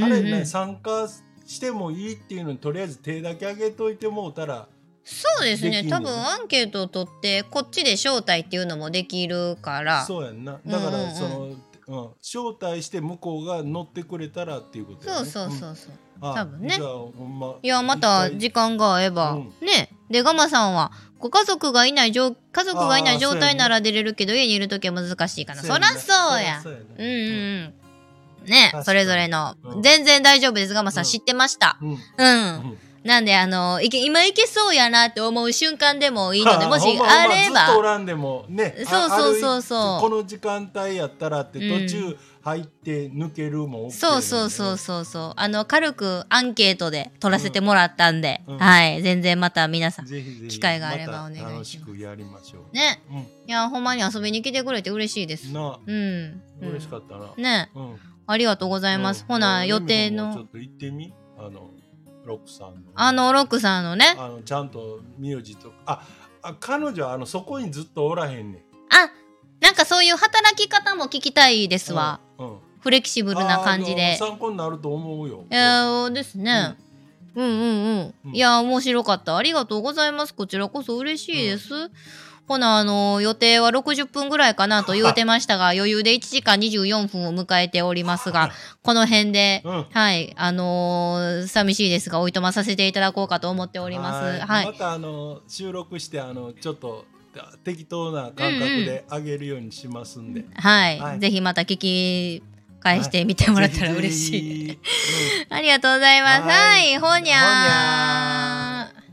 あれねうん。うん参加してもいいっていうのにとりあえず手だけ上げといてもうたらそうですね。できんの多分アンケートを取ってこっちで招待っていうのもできるから。そうやんな。だから、うんうんうん。その、うん、招待して向こうが乗ってくれたらっていうことやそうねそうそうそう、うんあ多分ね。まいやまた時間が合えば、うん。ね。でガマさんはご家族がいない状家族がいない状態なら出れるけど家にいる時は難しいかな。そらそうや。うね。うんうんうん。ね。それぞれの、うん。全然大丈夫です。ガマさん、うん。知ってました？うん。うん、うん。なんであのいけ今いけそうやなって思う瞬間でもいいのでもしあれば。そうそうそうそう。この時間帯やったらってうん。途中入って抜けるも OK そうそうそううそうそう。あの軽くアンケートで取らせてもらったんで、うん。はい。全然また皆さんぜひぜひ機会があればお願いします。楽しくやりましょう。ね。うん。いやほんまに遊びに来てくれて嬉しいです。なあ。うん。嬉しかったな。ね。うん。ありがとうございます。うん。ほな、うん予定の、ちょっと行ってみ？あのロックさんの。あの、ロックさんのね。あのちゃんと名字とああ彼女はあのそこにずっとおらへんねん。あ、なんかそういう働き方も聞きたいですわ。うんうんフレキシブルな感じあでの。参考になると思うよえー、ですね。うんうんうん。うんいや、面白かった。ありがとうございます。こちらこそ嬉しいです。ほな、あの、予定は60分ぐらいかなと言うてましたが、余裕で1時間24分を迎えておりますが、この辺で、うんはい、あのー寂しいですが、おいとまさせていただこうかと思っております。はい。またあの収録してあのちょっと適当な感覚であげるようにしますんで、はい、はい。ぜひまた聞き返してみてもらったら嬉しい。ぜひぜひうん。ありがとうございます。ははいい、ほにゃー。ほにゃー